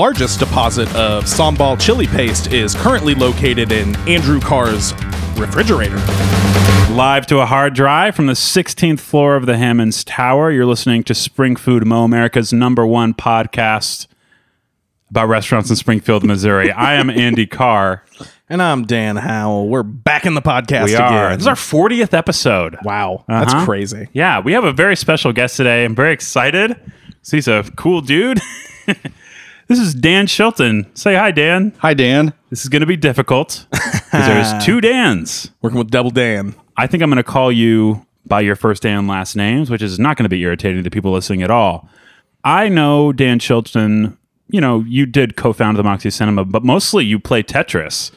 largest deposit of sambal chili paste is currently located in Andrew Carr's refrigerator. Live to a hard drive from the 16th floor of the Hammons Tower. You're listening to Spring Food Mo, America's number one podcast about restaurants in Springfield, Missouri. I am Andy Carr. And I'm Dan Howell. We're back in the podcast We are. again. This is our 40th episode. wow, that's Uh-huh. crazy. Yeah, we have a very special guest today. I'm very excited. He's a cool dude. this is Dan Chilton. Say hi, Dan. Hi, Dan. This is going to be difficult because there's two Dans. Working with Double Dan. I think I'm going to call you by your first and last names, which is not going to be irritating to people listening at all. I know Dan Chilton. You know, you did co-found the Moxie Cinema, but mostly you play Tetris.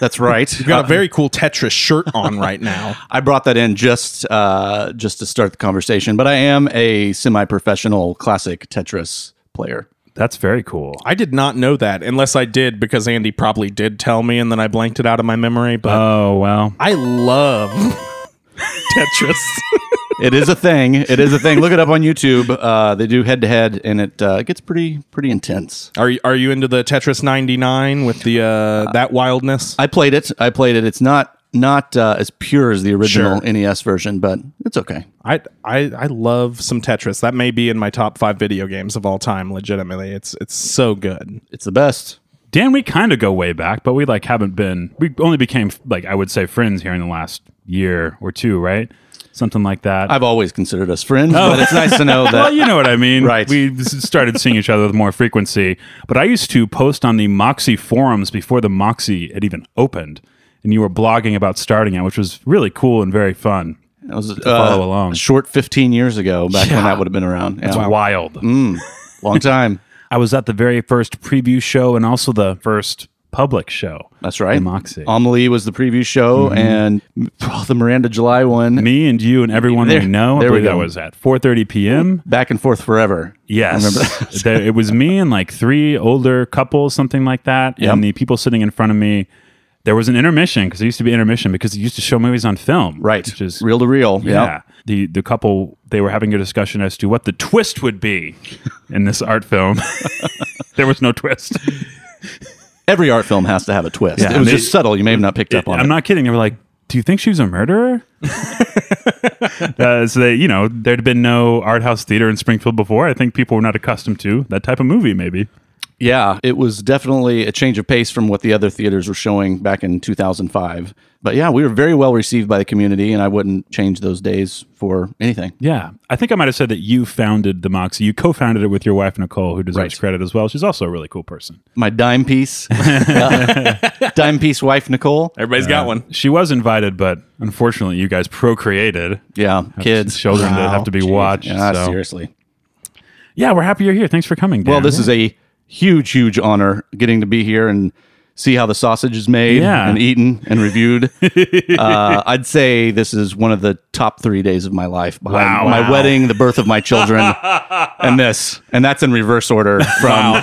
That's right. You've got a very cool Tetris shirt on right now. I brought that in just uh, just to start the conversation, but I am a semi-professional classic Tetris player. That's very cool. I did not know that, unless I did because Andy probably did tell me, and then I blanked it out of my memory. But Oh well, I love Tetris. It is a thing. It is a thing. Look it up on YouTube. Uh, they do head to head, and it uh, gets pretty pretty intense. Are you, are you into the Tetris 99 with the uh, that wildness? I played it. I played it. It's not not uh, as pure as the original Sure. NES version, but it's okay. I, I I love some Tetris. That may be in my top five video games of all time. Legitimately, it's it's so good. It's the best. Dan, we kind of go way back, but we like haven't been. We only became like I would say friends here in the last year or two, right? Something like that. I've always considered us friends, but it's nice to know that. well, you know what I mean. Right. We started seeing each other with more frequency. But I used to post on the Moxie forums before the Moxie had even opened. And you were blogging about starting it, which was really cool and very fun. It was follow uh, along. short 15 years ago, back when that would have been around. It's Yeah. wild. Mm. Long time. I was at the very first preview show and also the first public show. That's right. Moxie. Amelie was the preview show, and oh, the Miranda July one. Me and you and everyone There- we know. There we believe that was at 4:30 p.m. Back and forth forever. Yes, I remember that. There- it was me and like three older couples, something like that. Yep. And the people sitting in front of me, there was an intermission because it used to be intermission because it used to show movies on film, Right. Which is reel to reel. yeah. Yeah. The the couple they were having a discussion as to what the twist would be in this art film. there was no twist. Every art film has to have a twist. Yeah, it was they- just subtle. You may have not picked up on it. I'm not kidding. They were like, "Do you think she was a murderer?" uh, so they, you know, there'd been no art house theater in Springfield before. I think people were not accustomed to that type of movie. Maybe. Yeah, it was definitely a change of pace from what the other theaters were showing back in 2005. But yeah, we were very well received by the community, and I wouldn't change those days for anything. Yeah, I think I might have said that you founded the Moxie. You co-founded it with your wife Nicole, who deserves Right. credit as well. She's also a really cool person. My dime piece, dime piece wife Nicole. Everybody's got one. She was invited, but unfortunately, you guys procreated. Yeah, kids, children that have to be watched. Yeah, so- seriously. Yeah, we're happy you're here. Thanks for coming. Dan. Well, this is a huge, huge honor getting to be here and see how the sausage is made Yeah. and eaten and reviewed. uh, I'd say this is one of the top three days of my life. Behind Wow. my Wow. wedding, the birth of my children, and this, and that's in reverse order from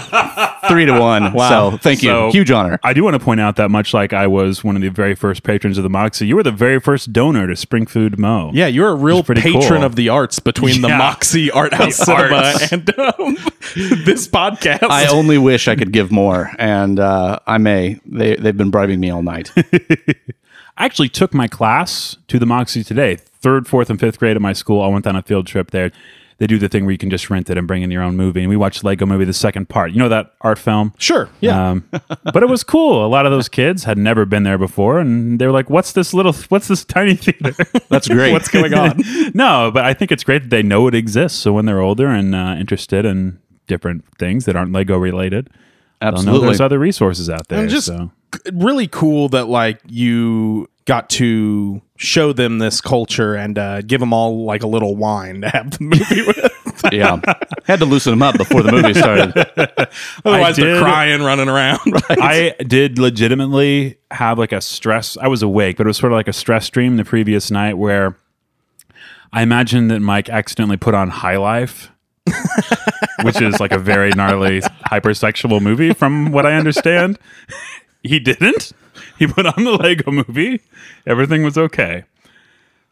three to one. Wow. So thank you, So- huge honor. I do want to point out that much like I was one of the very first patrons of the Moxie, you were the very first donor to Spring Food Mo. Yeah, you're a real patron cool. of the arts between the Moxie Art House The Cinema and um, this podcast. I only wish I could give more, and uh, I may. They they've been bribing me all night. I actually took my class to the Moxie today. Third, fourth, and fifth grade at my school. I went on a field trip there. They do the thing where you can just rent it and bring in your own movie. And we watched Lego Movie, the second part. You know that art film? sure, yeah. Um, but it was cool. A lot of those kids had never been there before, and they were like, "What's this little? What's this tiny theater?" That's great. What's going on? no, but I think it's great that they know it exists. So when they're older and uh, interested in different things that aren't Lego related, Absolutely. there's other resources out there. And just so. really cool that like you got to show them this culture and uh, give them all like a little wine to have the movie with. yeah, had to loosen them up before the movie started. Otherwise, they're crying, running around. I did legitimately have like a stress. I was awake, but it was sort of like a stress dream the previous night where I imagined that Mike accidentally put on High Life, which is like a very gnarly hypersexual movie, from what I understand. He didn't. He put on the Lego movie. Everything was okay.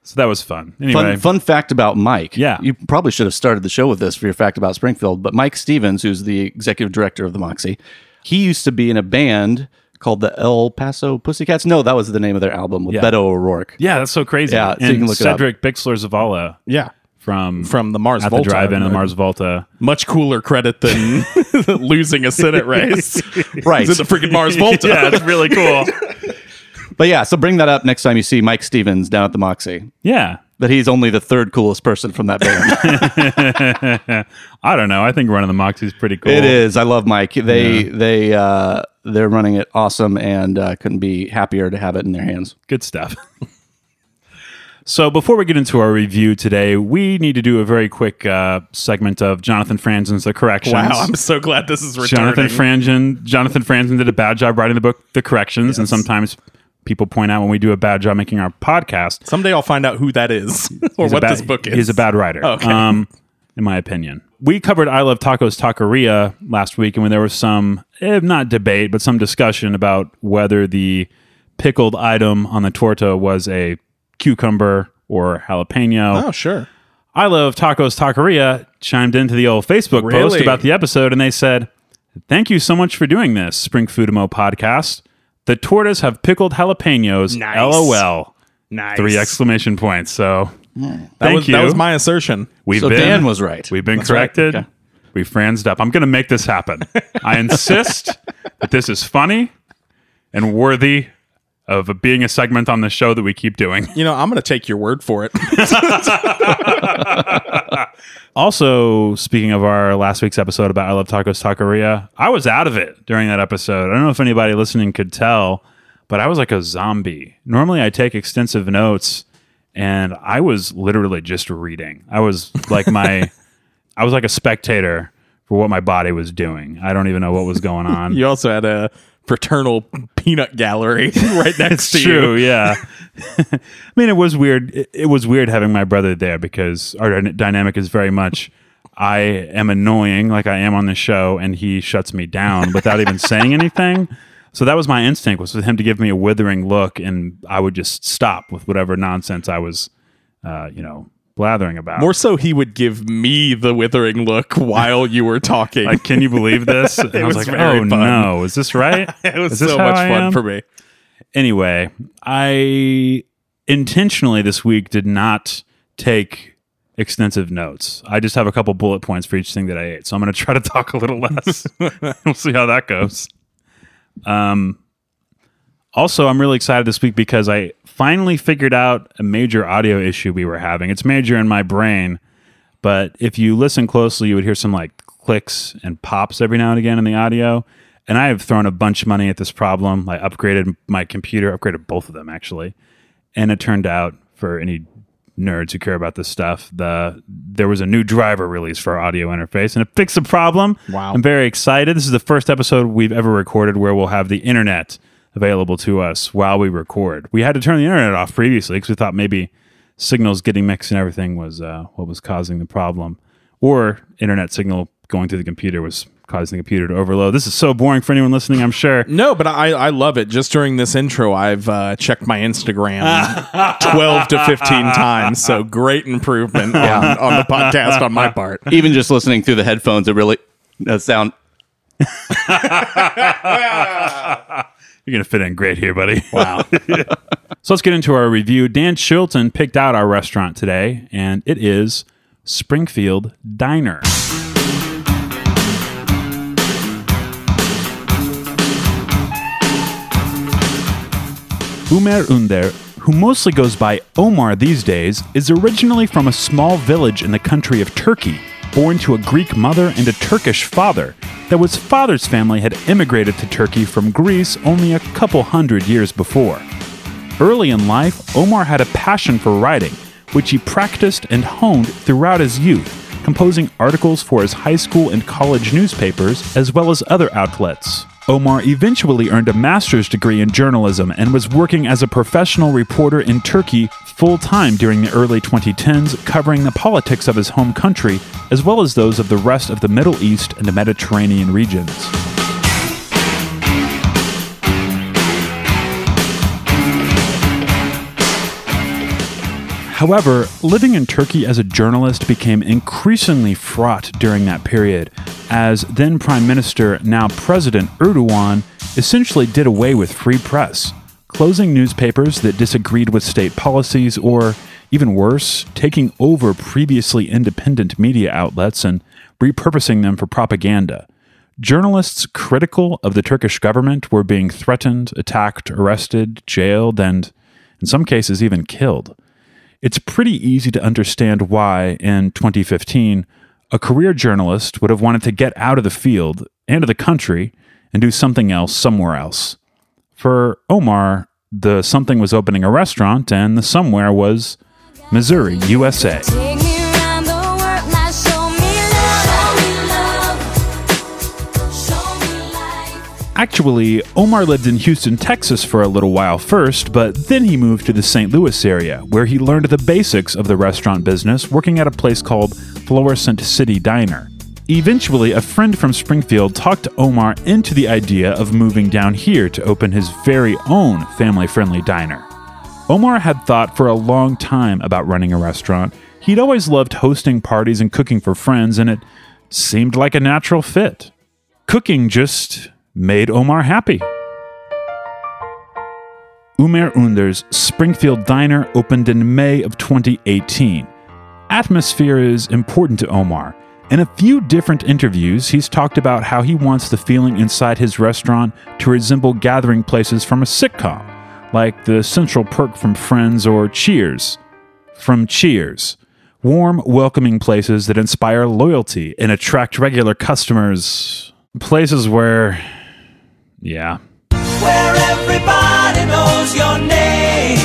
So that was fun. Anyway, Fun, fun fact about Mike. Yeah. You probably should have started the show with this for your fact about Springfield. But Mike Stevens, who's the executive director of the Moxie, he used to be in a band called the El Paso Pussycats. No, that was the name of their album with Yeah. Beto O'Rourke. yeah, that's so crazy. Yeah, so you can look it up. Cedric Bixler Zavala Yeah. From From the Mars at Volta. the drive-in of the Mars Volta. Much cooler credit than losing a Senate race. Right. It's in the freaking Mars Volta. yeah, it's really cool. But yeah, so bring that up next time you see Mike Stevens down at the Moxie. yeah. That he's only the third coolest person from that band. I don't know. I think running the Moxie is pretty cool. It is. I love Mike. They they uh, they're running it awesome, and uh, couldn't be happier to have it in their hands. Good stuff. So before we get into our review today, we need to do a very quick uh, segment of Jonathan Franzen's The Corrections. Wow, I'm so glad this is returning. Jonathan Franzen. Jonathan Franzen did a bad job writing the book The Corrections, and sometimes people point out when we do a bad job making our podcast. Someday I'll find out who that is or what bad- this book is. He's a bad writer. Okay. Um, in my opinion. We covered I Love Tacos Taqueria last week, and when there was some, eh, not debate, but some discussion about whether the pickled item on the torta was a cucumber or jalapeno. Oh, sure. I Love Tacos Taqueria chimed into the old Facebook post about the episode, and they said, Thank you so much for doing this, Spring Foodamo podcast. The tortas have pickled jalapenos. Nice. LOL. Nice. Three exclamation points. So, that thank was, you. That was my assertion. We've So been, Dan was right. We've been That's right. corrected. Okay. We've franzed up. I'm going to make this happen. I insist that this is funny and worthy of being a segment on the show that we keep doing. You know, I'm going to take your word for it. Also, speaking of our last week's episode about I Love Tacos Taqueria, I was out of it during that episode. I don't know if anybody listening could tell, but I was like a zombie. Normally, I take extensive notes, and I was literally just reading. I was like my, I was like a spectator for what my body was doing. I don't even know what was going on. you also had a fraternal peanut gallery right next to True, you. yeah. I mean, it was weird. It, it was weird having my brother there because our dyna- dynamic is very much I am annoying, like I am on the show, and he shuts me down without even saying anything. So that was my instinct was for him to give me a withering look, and I would just stop with whatever nonsense I was, uh, you know, blathering about. More so, he would give me the withering look while you were talking. like, can you believe this? And I was, was like, oh fun. no, is this right? it was so much I fun am? for me. anyway, I intentionally this week did not take extensive notes. I just have a couple bullet points for each thing that I ate. So I'm going to try to talk a little less. we'll see how that goes. Um, also, I'm really excited this week because I finally figured out a major audio issue we were having. It's major in my brain, but if you listen closely, you would hear some like clicks and pops every now and again in the audio. And I have thrown a bunch of money at this problem. I upgraded my computer, upgraded both of them actually. And it turned out for any nerds who care about this stuff, the there was a new driver release for our audio interface and it fixed the problem. Wow. I'm very excited. This is the first episode we've ever recorded where we'll have the internet available to us while we record. We had to turn the internet off previously because we thought maybe signals getting mixed and everything was uh, what was causing the problem, or internet signal going through the computer was causing the computer to overload. This is so boring for anyone listening, I'm sure. No, but I, I love it. Just during this intro, I've uh, checked my Instagram 12 to 15 times. So great improvement on, on the podcast on my part. Even just listening through the headphones, it really does sound. You're going to fit in great here, buddy. Wow. so let's get into our review. Dan Chilton picked out our restaurant today, and it is Springfield Diner. Umer Under, who mostly goes by Omar these days, is originally from a small village in the country of Turkey, born to a Greek mother and a Turkish father, though his father's family had immigrated to Turkey from Greece only a couple hundred years before. Early in life, Omar had a passion for writing, which he practiced and honed throughout his youth, composing articles for his high school and college newspapers, as well as other outlets. Omar eventually earned a master's degree in journalism and was working as a professional reporter in Turkey full time during the early 2010s, covering the politics of his home country, as well as those of the rest of the Middle East and the Mediterranean regions. However, living in Turkey as a journalist became increasingly fraught during that period, as then Prime Minister, now President Erdogan, essentially did away with free press, closing newspapers that disagreed with state policies, or even worse, taking over previously independent media outlets and repurposing them for propaganda. Journalists critical of the Turkish government were being threatened, attacked, arrested, jailed, and, in some cases, even killed. It's pretty easy to understand why, in 2015, a career journalist would have wanted to get out of the field and of the country and do something else somewhere else. For Omar, the something was opening a restaurant, and the somewhere was Missouri, USA. Actually, Omar lived in Houston, Texas for a little while first, but then he moved to the St. Louis area, where he learned the basics of the restaurant business working at a place called Florissant City Diner. Eventually, a friend from Springfield talked Omar into the idea of moving down here to open his very own family friendly diner. Omar had thought for a long time about running a restaurant. He'd always loved hosting parties and cooking for friends, and it seemed like a natural fit. Cooking just made Omar happy. Umer Under's Springfield Diner opened in May of 2018. Atmosphere is important to Omar. In a few different interviews, he's talked about how he wants the feeling inside his restaurant to resemble gathering places from a sitcom, like the Central Perk from Friends or Cheers from Cheers. Warm, welcoming places that inspire loyalty and attract regular customers. Places where. Yeah. where everybody knows your name.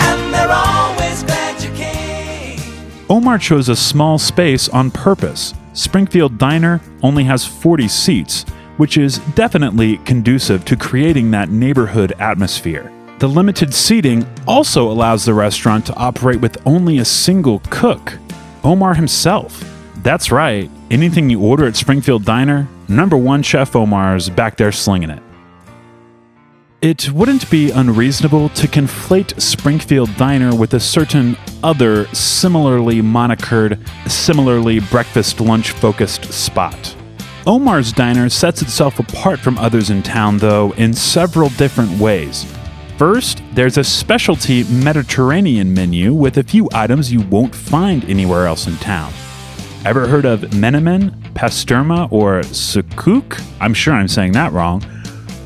And they're always glad you came. Omar chose a small space on purpose. Springfield Diner only has 40 seats, which is definitely conducive to creating that neighborhood atmosphere. The limited seating also allows the restaurant to operate with only a single cook, Omar himself. That's right, anything you order at Springfield Diner, number one chef Omar's back there slinging it. It wouldn't be unreasonable to conflate Springfield Diner with a certain other similarly monikered, similarly breakfast lunch focused spot. Omar's Diner sets itself apart from others in town, though, in several different ways. First, there's a specialty Mediterranean menu with a few items you won't find anywhere else in town. Ever heard of menemen, pasterma, or sukuk? I'm sure I'm saying that wrong.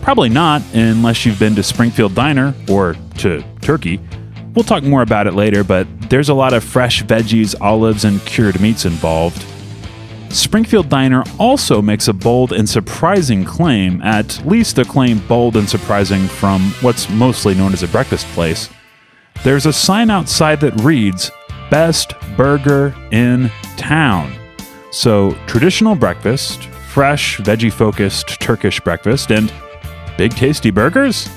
Probably not, unless you've been to Springfield Diner or to Turkey. We'll talk more about it later, but there's a lot of fresh veggies, olives, and cured meats involved. Springfield Diner also makes a bold and surprising claim, at least a claim bold and surprising from what's mostly known as a breakfast place. There's a sign outside that reads, Best Burger in Town. So, traditional breakfast, fresh, veggie focused Turkish breakfast, and big tasty burgers?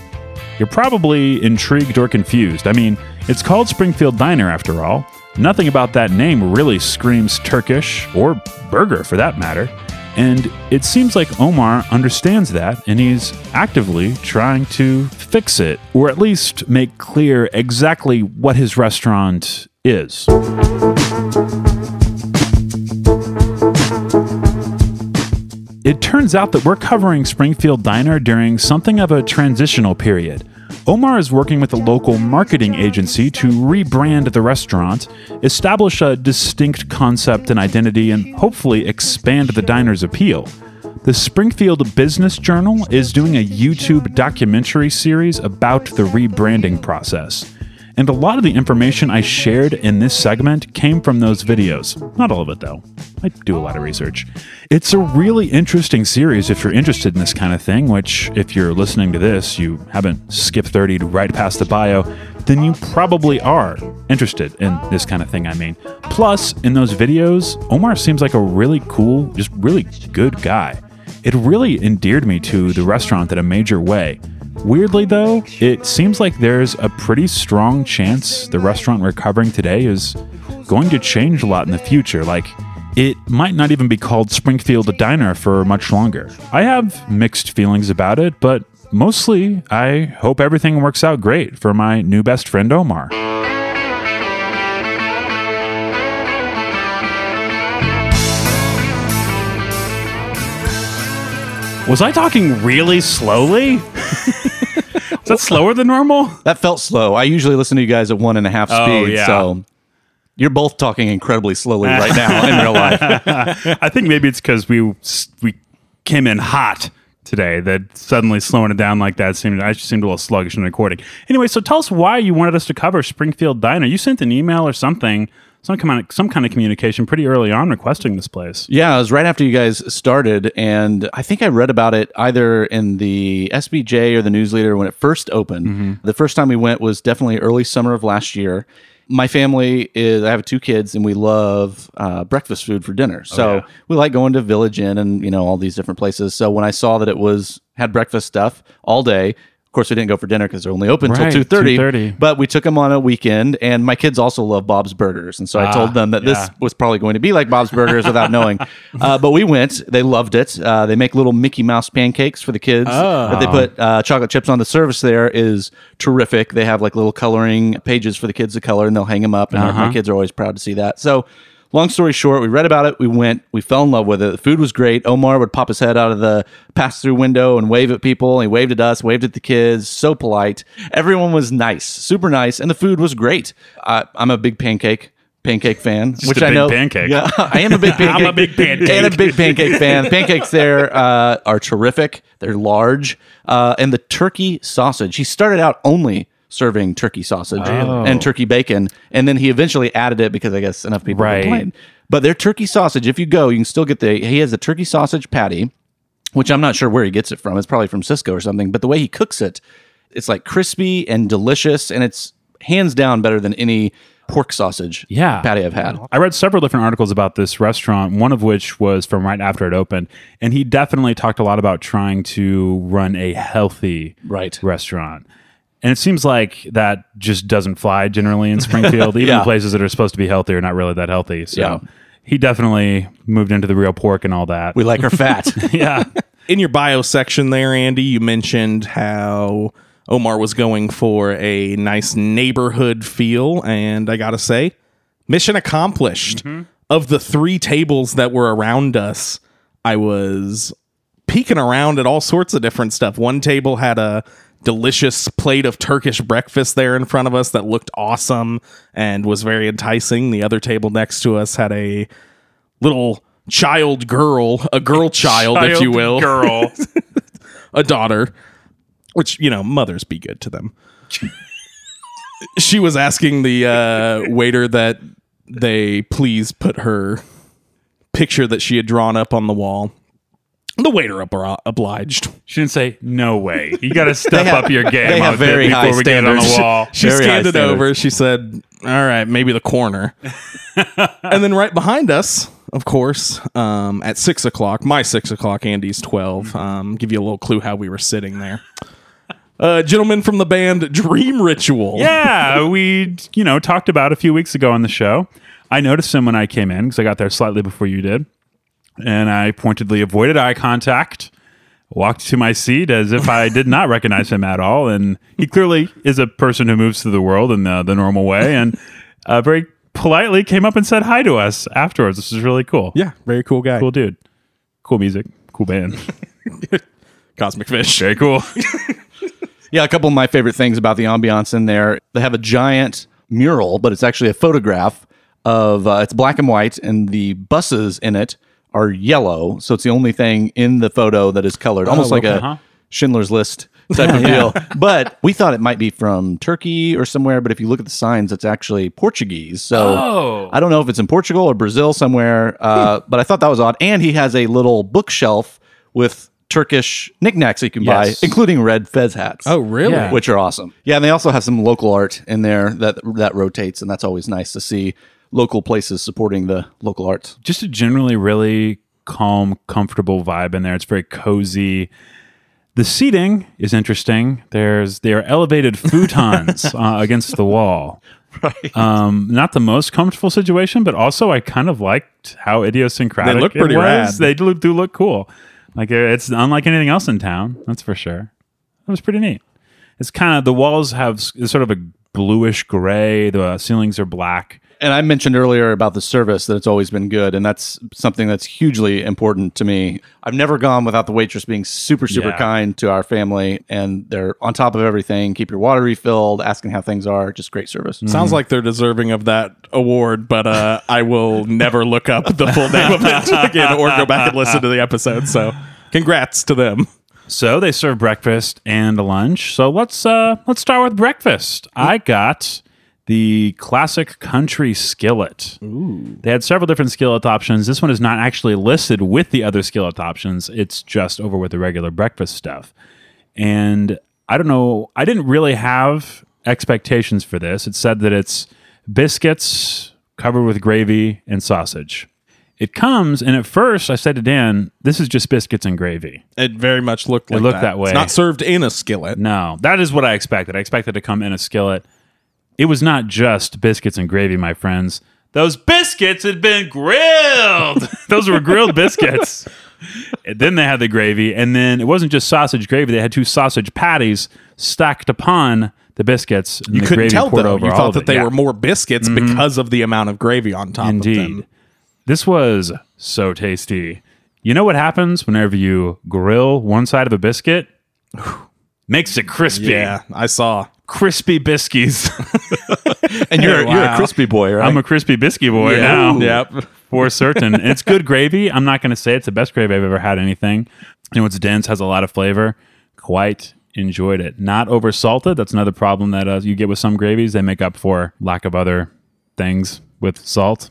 You're probably intrigued or confused. I mean, it's called Springfield Diner after all. Nothing about that name really screams Turkish, or burger for that matter. And it seems like Omar understands that and he's actively trying to fix it, or at least make clear exactly what his restaurant is. It turns out that we're covering Springfield Diner during something of a transitional period. Omar is working with a local marketing agency to rebrand the restaurant, establish a distinct concept and identity, and hopefully expand the diner's appeal. The Springfield Business Journal is doing a YouTube documentary series about the rebranding process. And a lot of the information I shared in this segment came from those videos. Not all of it, though. I do a lot of research. It's a really interesting series if you're interested in this kind of thing, which, if you're listening to this, you haven't skipped 30 to right past the bio, then you probably are interested in this kind of thing, I mean. Plus, in those videos, Omar seems like a really cool, just really good guy. It really endeared me to the restaurant in a major way. Weirdly, though, it seems like there's a pretty strong chance the restaurant we're covering today is going to change a lot in the future. Like, it might not even be called Springfield Diner for much longer. I have mixed feelings about it, but mostly, I hope everything works out great for my new best friend Omar. Was I talking really slowly? Is that slower than normal? That felt slow. I usually listen to you guys at one and a half oh, speed. Oh, yeah. So you're both talking incredibly slowly right now in real life. I think maybe it's because we we came in hot today that suddenly slowing it down like that seemed I just seemed a little sluggish in the recording. Anyway, so tell us why you wanted us to cover Springfield Diner. You sent an email or something, some kind of some kind of communication pretty early on requesting this place. Yeah, it was right after you guys started, and I think I read about it either in the SBJ or the News Leader when it first opened. The first time we went was definitely early summer of last year. My family is I have two kids, and we love uh, breakfast food for dinner. So yeah. we like going to Village Inn and you know all these different places. So when I saw that it was had breakfast stuff all day. Of course, we didn't go for dinner because they're only open Right, until two thirty. 2:30. But we took them on a weekend, and my kids also love Bob's Burgers, and so I Ah, told them that this yeah. was probably going to be like Bob's Burgers without knowing. Uh, but we went; they loved it. Uh, they make little Mickey Mouse pancakes for the kids. That they put uh, chocolate chips on. The service there is terrific. They have like little coloring pages for the kids to color, and they'll hang them up. And my kids are always proud to see that. So. Long story short, we read about it. We went. We fell in love with it. The food was great. Omar would pop his head out of the pass-through window and wave at people. He waved at us, waved at the kids. So polite. Everyone was nice, super nice, and the food was great. I, I'm a big pancake pancake fan, which a I big know. pancake. Yeah, I am a big pancake. I'm a big pancake. and a big pancake fan. Pancakes there uh, are terrific. They're large, uh, and the turkey sausage. He started out only serving turkey sausage Oh. and turkey bacon, and then he eventually added it because I guess enough people Right. complained. But their turkey sausage, if you go, you can still get the. He has a turkey sausage patty, which I'm not sure where he gets it from. It's probably from Sysco or something. But the way he cooks it, it's like crispy and delicious, and it's hands down better than any pork sausage Yeah. patty I've had. I read several different articles about this restaurant, one of which was from right after it opened. And he definitely talked a lot about trying to run a healthy Right. restaurant. And it seems like that just doesn't fly generally in Springfield. Even Yeah. places that are supposed to be healthy are not really that healthy. So Yeah. he definitely moved into the real pork and all that. We like our fat. yeah. in your bio section there, Andy, you mentioned how Omar was going for a nice neighborhood feel, and I gotta say, mission accomplished. Mm-hmm. Of the three tables that were around us, I was peeking around at all sorts of different stuff. One table had a delicious plate of Turkish breakfast there in front of us that looked awesome and was very enticing. The other table next to us had a little child girl, a girl child, if you will, Girl. a daughter, which you know, mothers be good to them. she was asking the uh, waiter that they please put her picture that she had drawn up on the wall. The waiter obri- obliged. She didn't say, no way. You got to step have- up your game they have a very high before we get on the wall. She Very high scanned it standards. over. She said, "All right, maybe the corner." and then right behind us, of course, um, at six o'clock, my six o'clock, Andy's twelve. Um, give you a little clue how we were sitting there. Uh, gentlemen from the band Dream Ritual. yeah, we you know talked about a few weeks ago on the show. I noticed him when I came in because I got there slightly before you did, and I pointedly avoided eye contact. Walked to my seat as if I did not recognize him at all, and he clearly is a person who moves through the world in the, the normal way, and uh, very politely came up and said hi to us afterwards. This is really cool. yeah, very cool guy. cool dude, cool music, cool band, Cosmic Fish. very cool. Yeah, a couple of my favorite things about the ambiance in there. They have a giant mural, but it's actually a photograph of uh, it's black and white, and the buses in it are yellow. So it's the only thing in the photo that is colored, almost like okay. a Schindler's List type of deal. But we thought it might be from Turkey or somewhere. But if you look at the signs, it's actually Portuguese. So Oh. I don't know if it's in Portugal or Brazil somewhere. Uh, but I thought that was odd. And he has a little bookshelf with Turkish knickknacks you can Yes. buy, including red fez hats Oh, really? Yeah. which are awesome. Yeah, and they also have some local art in there that that rotates, and that's always nice to see local places supporting the local arts. just a generally really calm, comfortable vibe in there. It's very cozy. The seating is interesting. There's there are elevated futons uh, against the wall. Right. Um, not the most comfortable situation, but also I kind of liked how idiosyncratic They look it pretty was. rad. They do, do look cool. Like uh, it's unlike anything else in town. That's for sure. That was pretty neat. It's kind of the walls have sort of a bluish gray. The ceilings are black. And I mentioned earlier about the service that it's always been good, and that's something that's hugely important to me. I've never gone without the waitress being super, super Yeah. kind to our family, and they're on top of everything. Keep your water refilled, asking how things are. Just great service. Sounds like they're deserving of that award, but uh, I will never look up the full name of it again or go back and listen to the episode. So, congrats to them. So they serve breakfast and lunch. So let's uh let's start with breakfast. I got the classic country skillet. Ooh. They had several different skillet options. This one is not actually listed with the other skillet options. It's just over with the regular breakfast stuff. And I don't know, I didn't really have expectations for this. It said that it's biscuits covered with gravy and sausage. It comes, and at first I said to Dan, "This is just biscuits and gravy." It very much looked like it looked that way. It's not served in a skillet. No, that is what I expected. I expected it to come in a skillet. It was not just biscuits and gravy, my friends. Those biscuits had been grilled. Those were grilled biscuits. And then they had the gravy, and then it wasn't just sausage gravy. They had two sausage patties stacked upon the biscuits. And You the couldn't gravy tell poured though. over You thought that they Yeah. were more biscuits mm-hmm. because of the amount of gravy on top of Indeed. them. This was so tasty. You know what happens whenever you grill one side of a biscuit? Makes it crispy. Yeah, I saw. Crispy biscuits. And you're you're a crispy boy, right? I'm a crispy biscuit boy now. Yep. For certain. And it's good gravy. I'm not going to say it's the best gravy I've ever had anything. You know, it's dense, has a lot of flavor. Quite enjoyed it. Not over salted. That's another problem that uh, you get with some gravies. They make up for lack of other things with salt.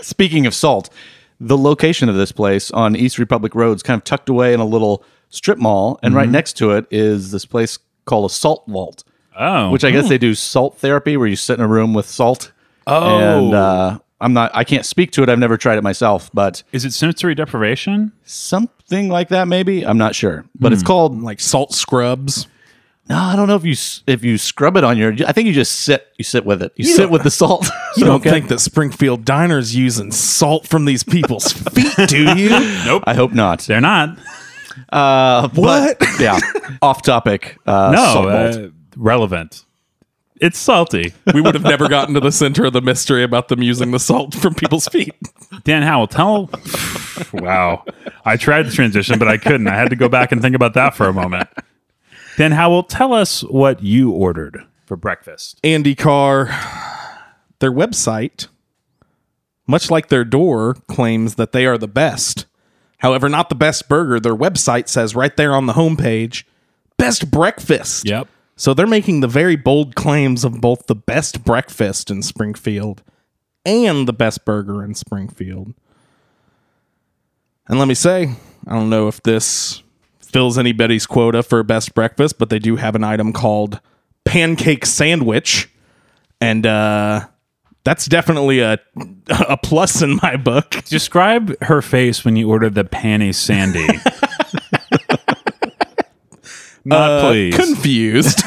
Speaking of salt, the location of this place on East Republic Road is kind of tucked away in a little strip mall, and right next to it is this place called a salt vault, Oh. which I guess they do salt therapy where you sit in a room with salt. Oh. and uh, I'm not. I can't speak to it. I've never tried it myself, but is it sensory deprivation? something like that maybe. I'm not sure, but it's called. Like salt scrubs. No, I don't know if you if you scrub it on your. I think you just sit. You sit with it. You, sit with the salt. You don't think that Springfield Diner's using salt from these people's feet, do you? Nope. I hope not. They're not. Uh, What? but, yeah, off topic. Uh, No. salt uh, relevant. It's salty. we would have never gotten to the center of the mystery about them using the salt from people's feet. Dan Howell, tell. wow. I tried the transition, but I couldn't. I had to go back and think about that for a moment. Dan Howell, tell us what you ordered for breakfast. Andy Carr, their website, much like their door, claims that they are the best. However, not the best burger. Their website says right there on the homepage, best breakfast. Yep. So they're making the very bold claims of both the best breakfast in Springfield and the best burger in Springfield. And let me say, I don't know if this fills anybody's quota for best breakfast, but they do have an item called pancake sandwich. And uh that's definitely a a plus in my book. Describe her face when you ordered the panny sandy. Not Uh, please. confused.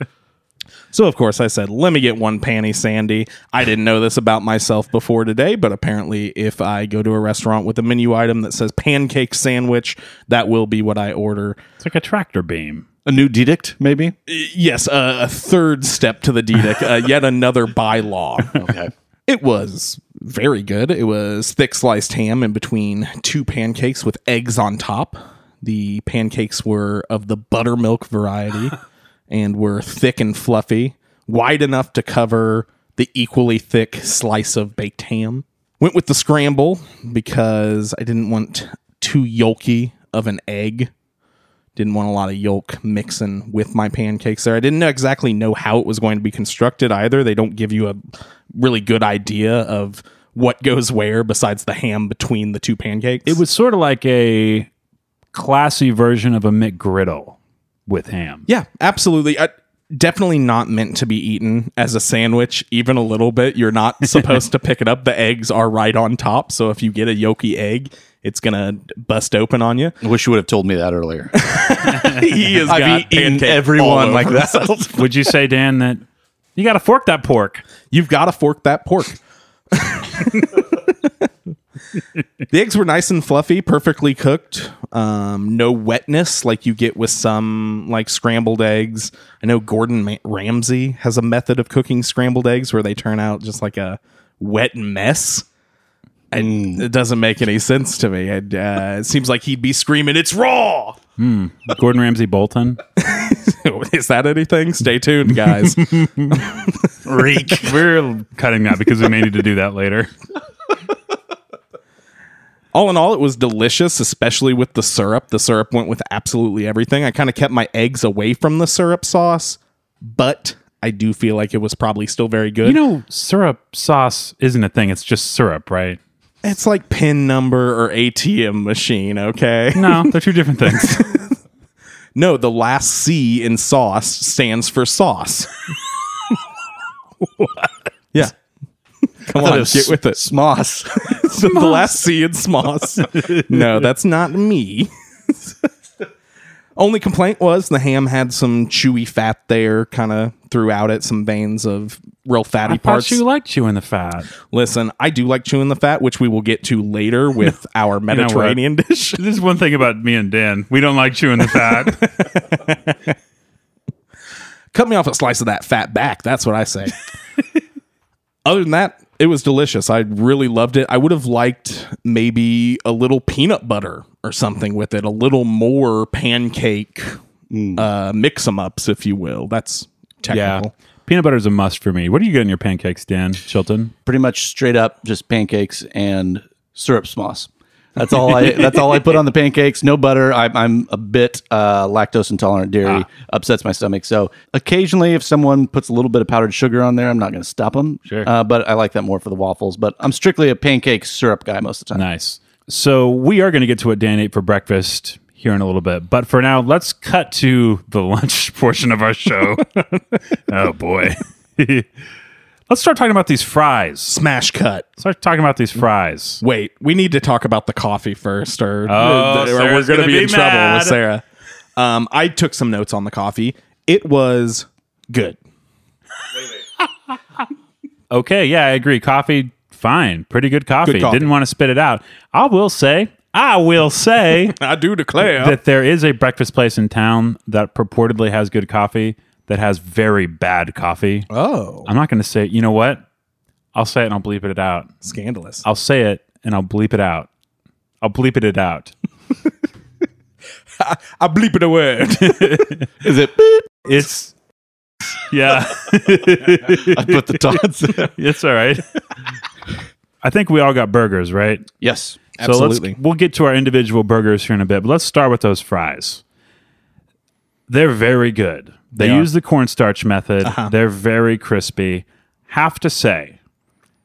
so of course I said, "Let me get one panty sandy." I didn't know this about myself before today, but apparently if I go to a restaurant with a menu item that says pancake sandwich, that will be what I order. it's like a tractor beam. A new edict, maybe. Yes, uh, a third step to the DDIC, uh, yet another bylaw. Okay. It was very good. It was thick sliced ham in between two pancakes with eggs on top. The pancakes were of the buttermilk variety and were thick and fluffy, wide enough to cover the equally thick slice of baked ham. Went with the scramble because I didn't want too yolky of an egg didn't want a lot of yolk mixing with my pancakes there. I didn't exactly know how it was going to be constructed either. They don't give you a really good idea of what goes where besides the ham between the two pancakes. It was sort of like a classy version of a McGriddle with ham. yeah, absolutely. I, definitely not meant to be eaten as a sandwich, even a little bit. You're not supposed to pick it up. The eggs are right on top, so if you get a yolky egg, it's gonna bust open on you. I wish you would have told me that earlier. he has I've got eaten pancake everyone like that. Would you say, Dan, that you got to fork that pork? You've got to fork that pork. the eggs were nice and fluffy, perfectly cooked. Um, no wetness like you get with some like scrambled eggs. I know Gordon Ma- Ramsay has a method of cooking scrambled eggs where they turn out just like a wet mess. And it doesn't make any sense to me. It, uh, it seems like he'd be screaming, "It's raw!" Gordon Ramsay Bolton. Is that anything? Stay tuned, guys. Reek. We're cutting that because we may need to do that later. all in all, it was delicious, especially with the syrup. The syrup went with absolutely everything. I kind of kept my eggs away from the syrup sauce, but I do feel like it was probably still very good. You know, syrup sauce isn't a thing. It's just syrup, right? It's like pin number or ATM machine, okay? No, they're two different things. No, the last C in sauce stands for sauce. yeah. Come on, get with it. Smoss. the last C in Smoss. no, that's not me. Only complaint was the ham had some chewy fat there, kind of throughout it, some veins of real fatty parts. I parts. thought you liked chewing the fat. Listen, I do like chewing the fat, which we will get to later with our what? Mediterranean dish. This is one thing about me and Dan. We don't like chewing the fat. Cut me off a slice of that fat back. That's what I say. Other than that, it was delicious. I really loved it. I would have liked maybe a little peanut butter or something with it, a little more pancake uh, mix 'em ups, if you will. That's yeah. Peanut butter is a must for me. What do you get in your pancakes, Dan Chilton? Pretty much straight up just pancakes and syrup smoss. That's all I. that's all I put on the pancakes. No butter. I, I'm a bit uh, lactose intolerant. Dairy upsets my stomach. So occasionally, if someone puts a little bit of powdered sugar on there, I'm not going to stop them. Sure. Uh, but I like that more for the waffles. But I'm strictly a pancake syrup guy most of the time. Nice. So we are going to get to what Dan ate for breakfast here in a little bit. But for now, let's cut to the lunch portion of our show. oh, boy. let's start talking about these fries. Smash cut. Start talking about these fries. Wait, we need to talk about the coffee first, or, Oh, or we're going to gonna be, be in trouble with Sarah. Um, I took some notes on the coffee. It was good. Okay, yeah, I agree. Coffee, fine. Pretty good coffee. Good coffee. Didn't want to spit it out. I will say, I will say I do declare. that there is a breakfast place in town that purportedly has good coffee that has very bad coffee. oh, I'm not going to say, you know what? I'll say it and I'll bleep it out. scandalous. I'll say it and I'll bleep it out. I'll bleep it out. I bleep it a word. Is it? It's, yeah, I put the dots. it's all right. I think we all got burgers, right? yes. So Absolutely. let's, we'll get to our individual burgers here in a bit, but let's start with those fries. They're very good. They, They use the cornstarch method. Uh-huh. They're very crispy. Have to say,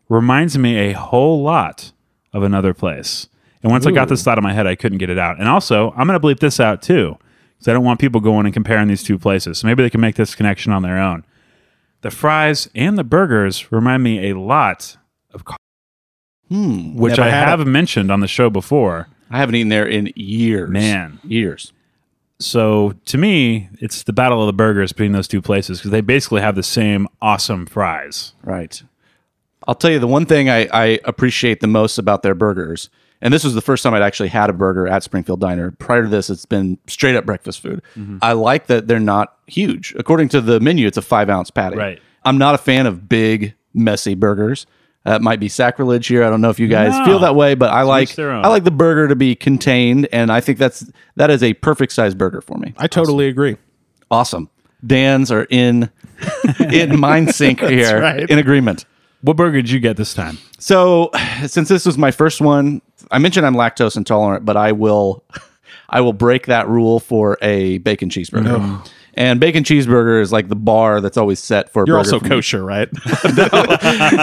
reminds me a whole lot of another place. And once I got this thought in my head, I couldn't get it out. And also, I'm going to bleep this out too, because I don't want people going and comparing these two places. So maybe they can make this connection on their own. The fries and the burgers remind me a lot of, Hmm. which I have mentioned on the show before. I haven't eaten there in years. Man. years. So to me, it's the battle of the burgers between those two places because they basically have the same awesome fries. Right. I'll tell you the one thing I, I appreciate the most about their burgers, and this was the first time I'd actually had a burger at Springfield Diner. Prior to this, it's been straight up breakfast food. I like that they're not huge. According to the menu, it's a five ounce patty. Right. I'm not a fan of big, messy burgers. Uh, that might be sacrilege here. I don't know if you guys No. feel that way, but I like. I like the burger to be contained, and I think that's that is a perfect size burger for me. I totally agree. Awesome. Dan's are in in mind sync here, right. in agreement. What burger did you get this time? So, since this was my first one, I mentioned I'm lactose intolerant, but I will, I will break that rule for a bacon cheeseburger. Mm. And bacon cheeseburger is like the bar that's always set for. You're burger also kosher, right?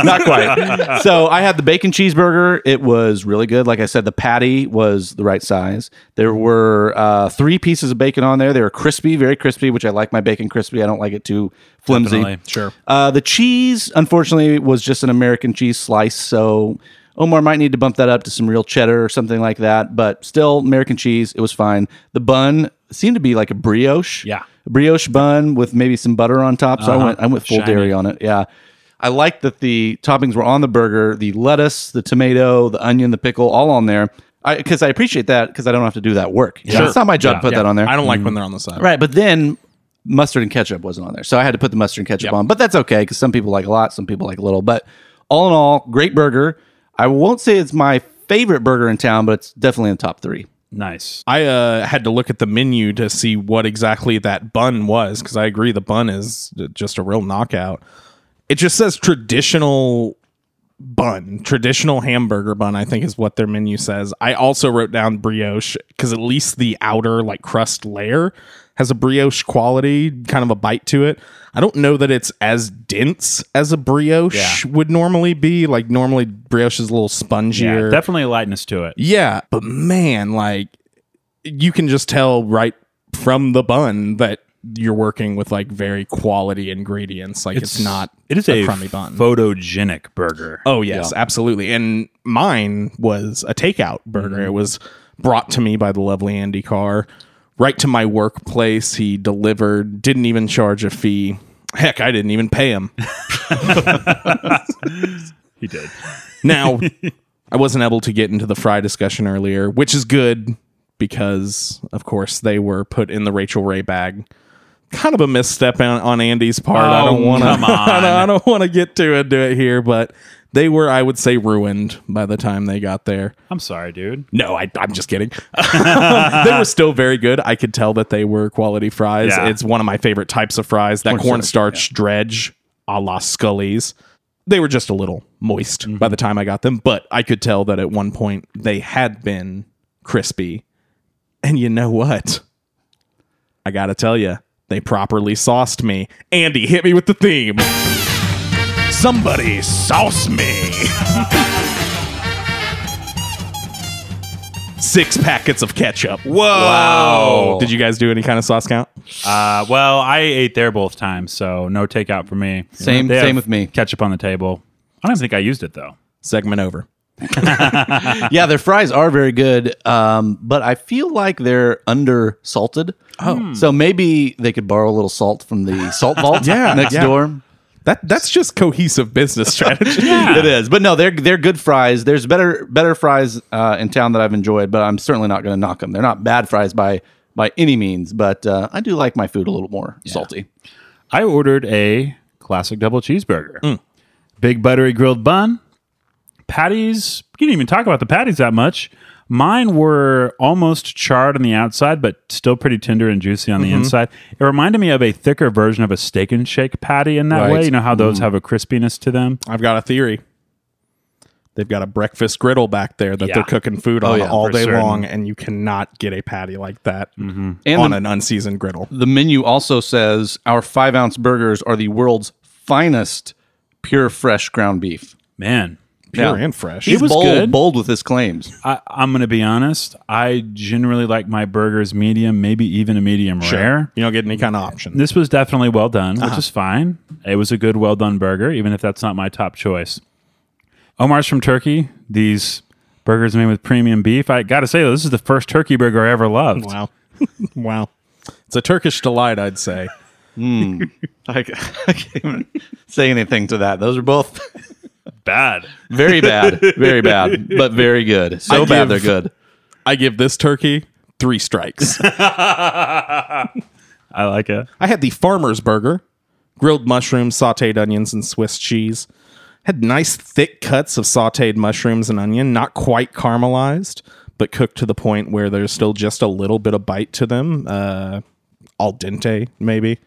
Not quite. so I had the bacon cheeseburger. It was really good. Like I said, the patty was the right size. There were uh, three pieces of bacon on there. They were crispy, very crispy, which I like my bacon crispy. I don't like it too flimsy. Definitely. sure. Uh, the cheese, unfortunately, was just an American cheese slice. So Omar might need to bump that up to some real cheddar or something like that. But still, American cheese, it was fine. The bun seemed to be like a brioche. Yeah. Brioche bun with maybe some butter on top. So I uh-huh. went, I went full Shiny. dairy on it. Yeah. I like that the toppings were on the burger, the lettuce, the tomato, the onion, the pickle, all on there. I because I appreciate that because I don't have to do that work. Know, Sure. It's not my job Yeah. to put Yeah, that on there. I don't like mm-hmm. when they're on the side. Right, but then mustard and ketchup wasn't on there, so I had to put the mustard and ketchup Yep. on. But that's okay because some people like a lot, some people like a little. But all in all, great burger. I won't say it's my favorite burger in town, but it's definitely in the top three. Nice. I uh, had to look at the menu to see what exactly that bun was because I agree the bun is just a real knockout. It just says traditional bun, traditional hamburger bun. I think is what their menu says. I also wrote down brioche because at least the outer like crust layer has a brioche quality, kind of a bite to it. I don't know that it's as dense as a brioche Yeah. would normally be. Like normally brioche is a little spongier. Yeah, definitely a lightness to it. Yeah, but man, like you can just tell right from the bun that you're working with like very quality ingredients. Like it's, not It is a, crummy bun. photogenic burger. oh yes, absolutely. And mine was a takeout burger. Mm-hmm. It was brought to me by the lovely Andy Carr right to my workplace. He delivered, didn't even charge a fee. Heck, I didn't even pay him. He did. Now, I wasn't able to get into the fry discussion earlier, which is good because, of course, they were put in the Rachael Ray bag. Kind of a misstep on, on Andy's part. I oh, don't Oh, want to. I don't, I don't want to get to it, do it here, but they were, I would say, ruined by the time they got there. I'm sorry, dude. No, I, I'm just kidding. they were still very good. I could tell that they were quality fries. Yeah. It's one of my favorite types of fries. That cornstarch dredge a la Scully's. They were just a little moist mm-hmm. by the time I got them, but I could tell that at one point they had been crispy. And you know what? I got to tell you, they properly sauced me. Andy, hit me with the theme. Somebody sauce me. Six packets of ketchup. Whoa. Wow. Did you guys do any kind of sauce count? Uh, well, I ate there both times, so no takeout for me. Same- They same with me. Ketchup on the table. I don't think I used it though. Segment over. yeah, their fries are very good, um, but I feel like they're under salted. Oh, so maybe they could borrow a little salt from the salt vault Yeah, next yeah. door. That that's just cohesive business strategy. It is, but no, they're they're good fries. There's better better fries uh, in town that I've enjoyed, but I'm certainly not going to knock them. They're not bad fries by by any means, but uh, I do like my food a little more salty. I ordered a classic double cheeseburger, Mm. big buttery grilled bun, patties. You didn't even talk about the patties that much. Mine were almost charred on the outside, but still pretty tender and juicy on the Mm-hmm. inside. It reminded me of a thicker version of a steak and shake patty in that Right. way. You know how Mm. those have a crispiness to them. I've got a theory. They've got a breakfast griddle back there that Yeah. they're cooking food on yeah, all day certain. long, and you cannot get a patty like that And on the, an unseasoned griddle. the menu also says our five ounce burgers are the world's finest pure fresh ground beef. Man, Pure Yeah. and fresh. He's was bold, good. bold with his claims. I, I'm going to be honest. I generally like my burgers medium, maybe even a medium rare. You don't get any kind of option. This was definitely well done, Uh-huh. which is fine. It was a good, well done burger, even if that's not my top choice. Omar's from Turkey. These burgers made with premium beef. I got to say, though, this is the first turkey burger I ever loved. Wow. wow. It's a Turkish delight, I'd say. I, I can't even say anything to that. Those are both Bad. very bad, very bad, but very good. So I bad give- they're good. I give this turkey three strikes. I like it. I had the farmer's burger, grilled mushrooms, sauteed onions, and Swiss cheese. Had nice thick cuts of sauteed mushrooms and onion, not quite caramelized, but cooked to the point where there's still just a little bit of bite to them. Uh, al dente, maybe.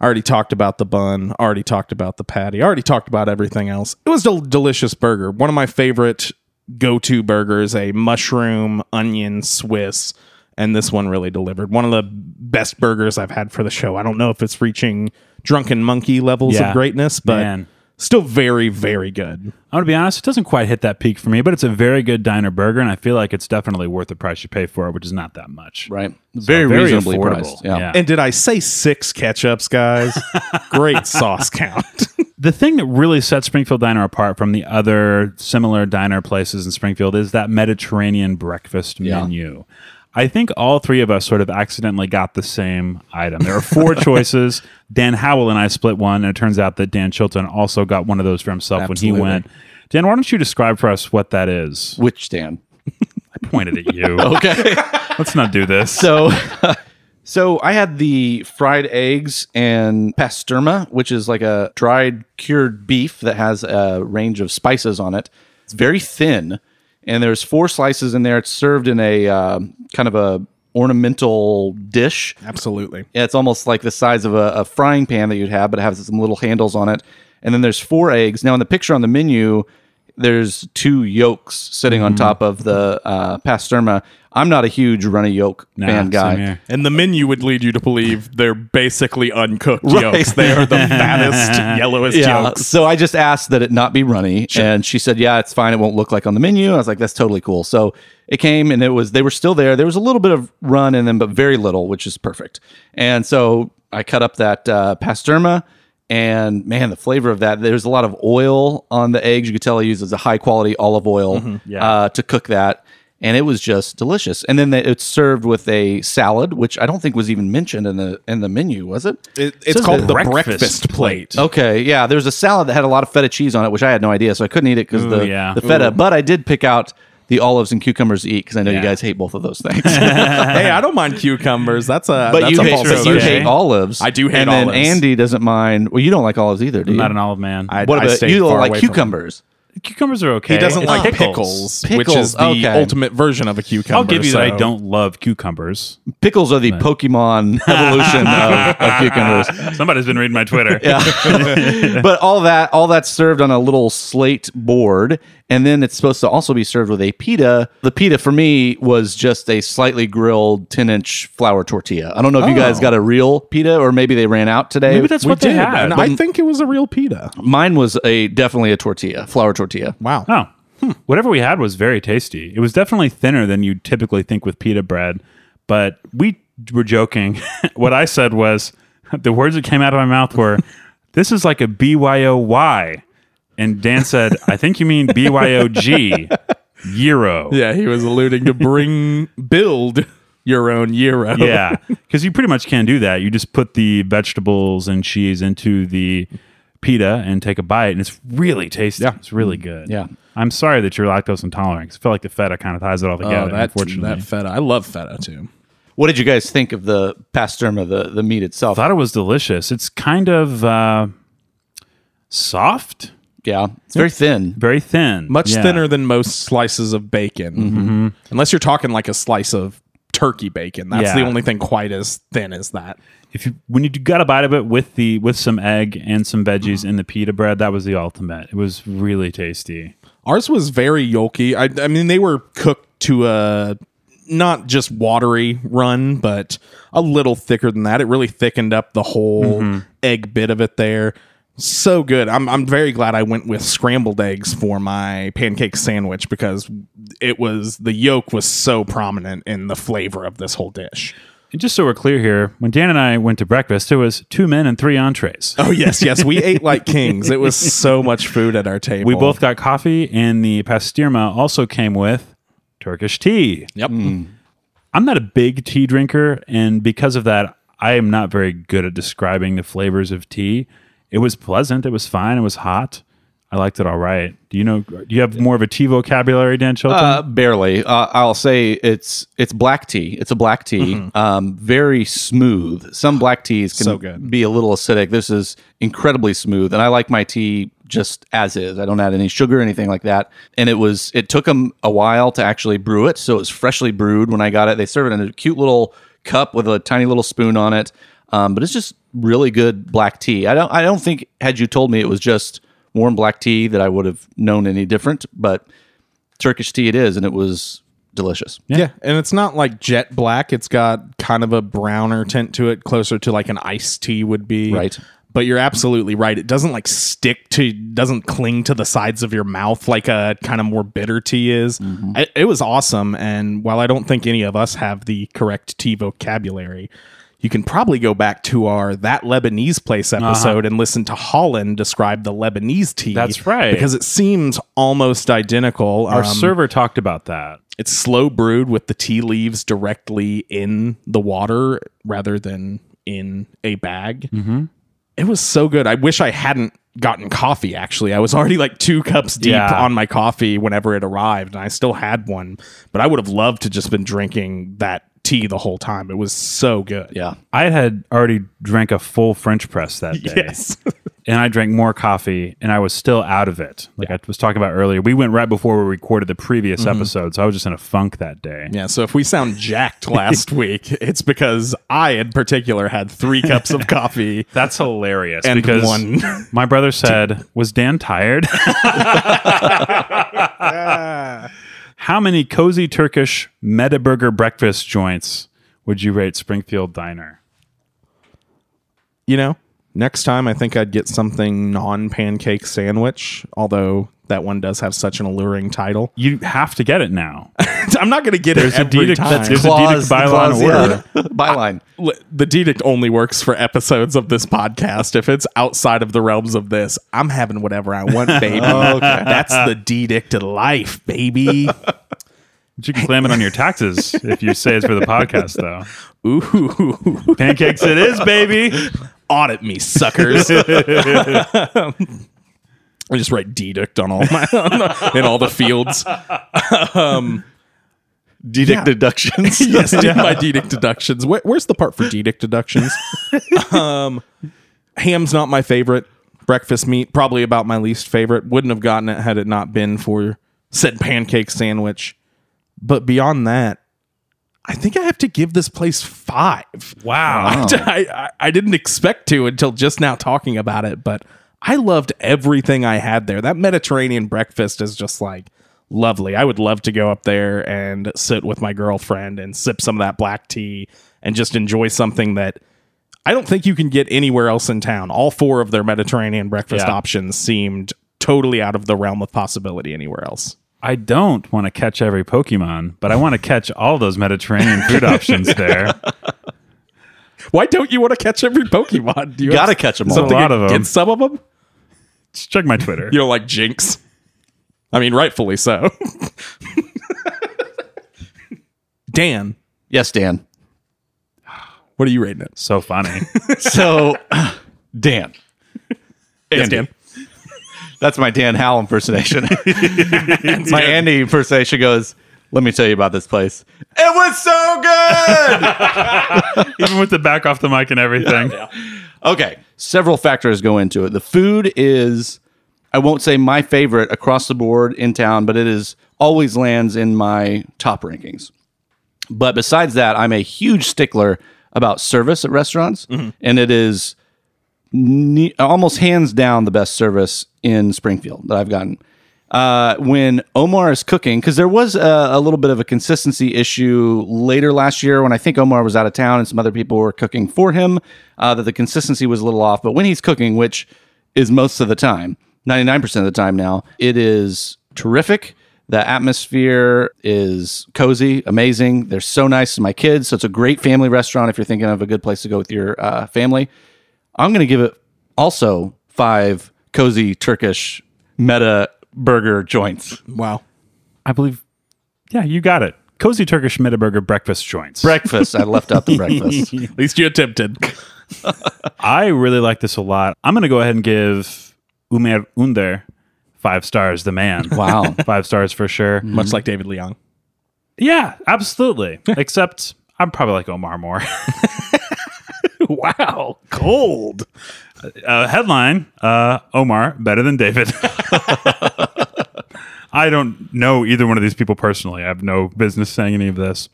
I already talked about the bun. Already talked about the patty. Already talked about everything else. It was a delicious burger. One of my favorite go-to burgers. A mushroom onion Swiss, and this one really delivered. One of the best burgers I've had for the show. I don't know if it's reaching drunken monkey levels Yeah. of greatness, but Man. Still very, very good. I'm going to be honest, it doesn't quite hit that peak for me, but it's a very good diner burger, and I feel like it's definitely worth the price you pay for it, which is not that much. Right. Very, very reasonably affordable. priced. Yeah. Yeah. And did I say six ketchups, guys? Great sauce count. The thing that really sets Springfield Diner apart from the other similar diner places in Springfield is that Mediterranean breakfast Yeah. menu. I think all three of us sort of accidentally got the same item. There are four choices. Dan Howell and I split one, and it turns out that Dan Chilton also got one of those for himself Absolutely. when he went. Dan, why don't you describe for us what that is? Which Dan? I pointed at you. Okay. Let's not do this. so so I had the fried eggs and pastirma, which is like a dried cured beef that has a range of spices on it. It's very thin, and there's four slices in there. It's served in a um kind of a ornamental dish. Absolutely. Yeah, it's almost like the size of a, a frying pan that you'd have, but it has some little handles on it. And then there's four eggs. Now, in the picture on the menu, there's two yolks sitting on top of the uh, pastirma. I'm not a huge runny yolk Nah, fan guy. And the menu would lead you to believe they're basically uncooked Right. yolks. They are the fattest, yellowest Yeah. yolks. So I just asked that it not be runny, and she said, "Yeah, it's fine. It won't look like on the menu." I was like, "That's totally cool." So it came, and it was they were still there. There was a little bit of run in them, but very little, which is perfect. And so I cut up that uh, pastirma, and man, the flavor of that. There's a lot of oil on the eggs. You could tell he uses a high quality olive oil Yeah. uh, to cook that. And it was just delicious. And then they, it's served with a salad, which I don't think was even mentioned in the in the menu, was it? It, it's says called the breakfast breakfast, plate. Okay, yeah. There's a salad that had a lot of feta cheese on it, which I had no idea, so I couldn't eat it because the yeah. the feta. But I did pick out the olives and cucumbers to eat because I know Yeah. you guys hate both of those things. hey, I don't mind cucumbers. That's a but that's you a hate, false but you hate olives. I do hate olives. and then. Andy doesn't mind. Well, you don't like olives either, do you? I'm you? not an olive man. I- what about stay you? Don't far like away from cucumbers? Cucumbers are okay. He doesn't It's like pickles. pickles, which is the okay. ultimate version of a cucumber. I'll give you that I don't love cucumbers. Pickles are the Pokemon evolution of, of cucumbers. Somebody's been reading my Twitter. but all that all that's served on a little slate board and then it's supposed to also be served with a pita the pita for me was just a slightly grilled 10 inch flour tortilla i don't know if you guys Oh. got a real pita or maybe they ran out today Maybe that's We what they had. and I think it was a real pita. mine was a definitely a tortilla flour tortilla Wow. Oh, hmm. whatever we had was very tasty. It was definitely thinner than you typically think with pita bread, but we were joking. what I said was the words that came out of my mouth were, "This is like a BYOY," and Dan said, "I think you mean BYOG, euro." Yeah, he was alluding to bring build your own euro. yeah, because you pretty much can't do that. You just put the vegetables and cheese into the pita and take a bite, and it's really tasty. Yeah. It's really mm-hmm. good. Yeah. I'm sorry that you're lactose intolerant. 'cause I feel like the feta kind of ties it all oh, together. Oh, that, unfortunately, that feta. I love feta mm-hmm. too. what did you guys think of the pastirma the, the meat itself I thought it was delicious. It's kind of uh, soft, yeah it's very thin very thin, Much Yeah. thinner than most slices of bacon. Mm-hmm. Unless you're talking like a slice of turkey bacon. That's the only thing quite as thin as that. If you when you got a bite of it with the with some egg and some veggies mm-hmm. in the pita bread, that was the ultimate. It was really tasty. Ours was very yolky. I, I mean, they were cooked to a not just watery run, but a little thicker than that. It really thickened up the whole mm-hmm. egg bit of it there. So good. I'm I'm very glad I went with scrambled eggs for my pancake sandwich because it was the yolk was so prominent in the flavor of this whole dish. And just so we're clear here, when Dan and I went to breakfast, it was two men and three entrees. Oh yes, yes, we ate like kings. It was so much food at our table. We both got coffee, and the pastirma also came with Turkish tea. Yep. Mm. I'm not a big tea drinker, and because of that, I am not very good at describing the flavors of tea. It was pleasant. It was fine. It was hot. I liked it all right. Do you know? Do you have more of a tea vocabulary, Dan Chilton? Uh, barely. Uh, I'll say it's it's black tea. It's a black tea. Um, very smooth. Some black teas can So be a little acidic. This is incredibly smooth, and I like my tea just as is. I don't add any sugar or anything like that. And it was it took them a while to actually brew it, so it was freshly brewed when I got it. They serve it in a cute little cup with a tiny little spoon on it. Um, but it's just really good black tea. I don't I don't think had you told me it was just warm black tea that I would have known any different, but Turkish tea it is, and it was delicious. Yeah. and it's not like jet black. It's got kind of a browner tint to it, closer to like an iced tea would be. Right. But you're absolutely right. It doesn't like stick to, doesn't cling to the sides of your mouth like a kind of more bitter tea is. Mm-hmm. It, it was awesome. And while I don't think any of us have the correct tea vocabulary, you can probably go back to our That Lebanese Place episode and listen to Holland describe the Lebanese tea. Uh-huh. That's right. Because it seems almost identical. Our Um, server talked about that. it's slow brewed with the tea leaves directly in the water rather than in a bag. Mm-hmm. It was so good. I wish I hadn't gotten coffee. Actually, I was already like two cups deep Yeah. on my coffee whenever it arrived, and I still had one. But I would have loved to just been drinking that tea the whole time. It was so good. Yeah. I had already drank a full French press that day. Yes. and I drank more coffee and I was still out of it. Like I was talking about earlier. We went right before we recorded the previous Mm-hmm. episode, so I was just in a funk that day. Yeah, so if we sound jacked last week, it's because I, in particular, had three cups of coffee. That's hilarious And because one- my brother said, "Was Dan tired?" How many cozy Turkish Metaburger breakfast joints would you rate Springfield Diner? You know, next time I think I'd get something non pancake sandwich, although that one does have such an alluring title. You have to get it now. I'm not going to get There's it a every edict- time. there's a Dedict byline clause, order. yeah. byline. L- the edict only works for episodes of this podcast. If it's outside of the realms of this, I'm having whatever I want, baby. That's the edict of life, baby. But you can claim it on your taxes if you say it's for the podcast, though. Ooh, Pancakes, it is, baby. audit me, suckers. I just write edict on all my in all the fields. um, Dedict Yeah. deductions. yes, did my dedict deductions. Where, where's the part for dedict deductions? um, ham's not my favorite breakfast meat. Probably about my least favorite. Wouldn't have gotten it had it not been for said pancake sandwich. But beyond that, I think I have to give this place five. Wow. I, I, I didn't expect to until just now talking about it, but I loved everything I had there. That Mediterranean breakfast is just like lovely. I would love to go up there and sit with my girlfriend and sip some of that black tea and just enjoy something that I don't think you can get anywhere else in town. All four of their Mediterranean breakfast Yeah. options seemed totally out of the realm of possibility anywhere else. I don't want to catch every Pokemon, but I want to catch all those Mediterranean food options there. Why don't you want to catch every Pokemon? Do you Gotta have catch 'em all. A lot of 'em. against some of them? Just check my Twitter. You don't like Jinx? I mean, rightfully so. Dan, yes, Dan. what are you rating it? So funny. So, Dan. Yes, Andy. That's my Dan Howell impersonation. my Andy impersonation goes, let me tell you about this place. It was so good. Even with the back off the mic and everything. Okay. Several factors go into it. The food is, I won't say my favorite across the board in town, but it is always lands in my top rankings. But besides that, I'm a huge stickler about service at restaurants, mm-hmm. and it is ne- almost hands down the best service in Springfield that I've gotten. Uh, when Omar is cooking, because there was a, a little bit of a consistency issue later last year when I think Omar was out of town and some other people were cooking for him, uh, that the consistency was a little off. But when he's cooking, which is most of the time, 99% of the time now, it is terrific. The atmosphere is cozy, amazing. They're so nice to my kids. So it's a great family restaurant if you're thinking of a good place to go with your uh, family. I'm going to give it also five cozy Turkish meta burger joints. Wow. I believe, yeah, you got it. Cozy Turkish Metaburger breakfast joints. Breakfast. I left out the breakfast. At least you attempted. I really like this a lot. I'm going to go ahead and give Umer Under five stars, the man. Wow. Five stars for sure. Much mm-hmm. like David Leong. Yeah, absolutely. Except I'm probably like Omar more. wow. Cold. Uh, headline uh, Omar better than David. I don't know either one of these people personally. I have no business saying any of this.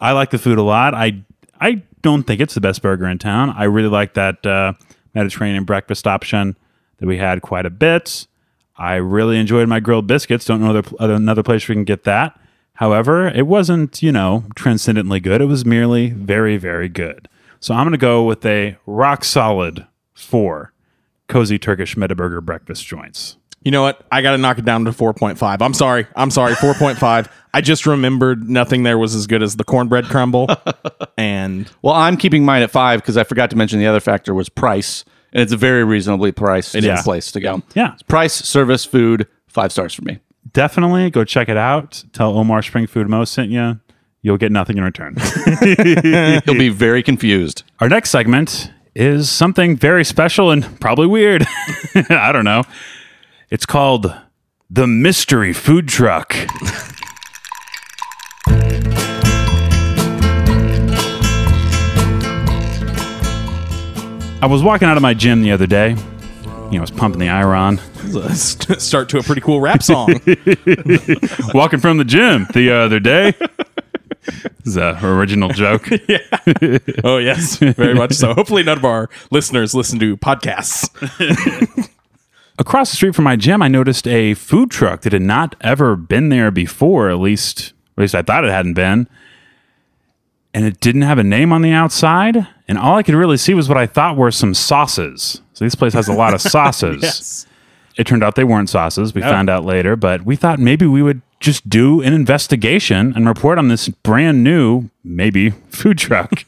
I like the food a lot. I I don't think it's the best burger in town. I really like that uh, Mediterranean breakfast option that we had quite a bit. I really enjoyed my grilled biscuits. Don't know other another place we can get that. However, it wasn't you know transcendently good. It was merely very very good. So I'm going to go with a rock solid four cozy Turkish Metaburger breakfast joints. You know what? I got to knock it down to 4.5. I'm sorry. I'm sorry. 4.5. I just remembered nothing there was as good as the cornbread crumble. and Well, I'm keeping mine at five because I forgot to mention the other factor was price, and it's a very reasonably priced is. place to go. Yeah. price, service, food, five stars for me. Definitely go check it out. Tell Omar Spring Food Mo sent you. You'll get nothing in return. He'll be very confused. Our next segment is something very special and probably weird. I don't know. It's called the Mystery Food Truck. I was walking out of my gym the other day. You know, I was pumping the iron, start to a pretty cool rap song. walking from the gym the other day. This is a original joke. oh, yes. Very much so. Hopefully, none of our listeners listen to podcasts. Across the street from my gym, I noticed a food truck that had not ever been there before. At least, at least I thought it hadn't been. And it didn't have a name on the outside. And all I could really see was what I thought were some sauces. So this place has a lot of sauces. Yes. It turned out they weren't sauces. We oh. found out later, but we thought maybe we would just do an investigation and report on this brand new, maybe, food truck.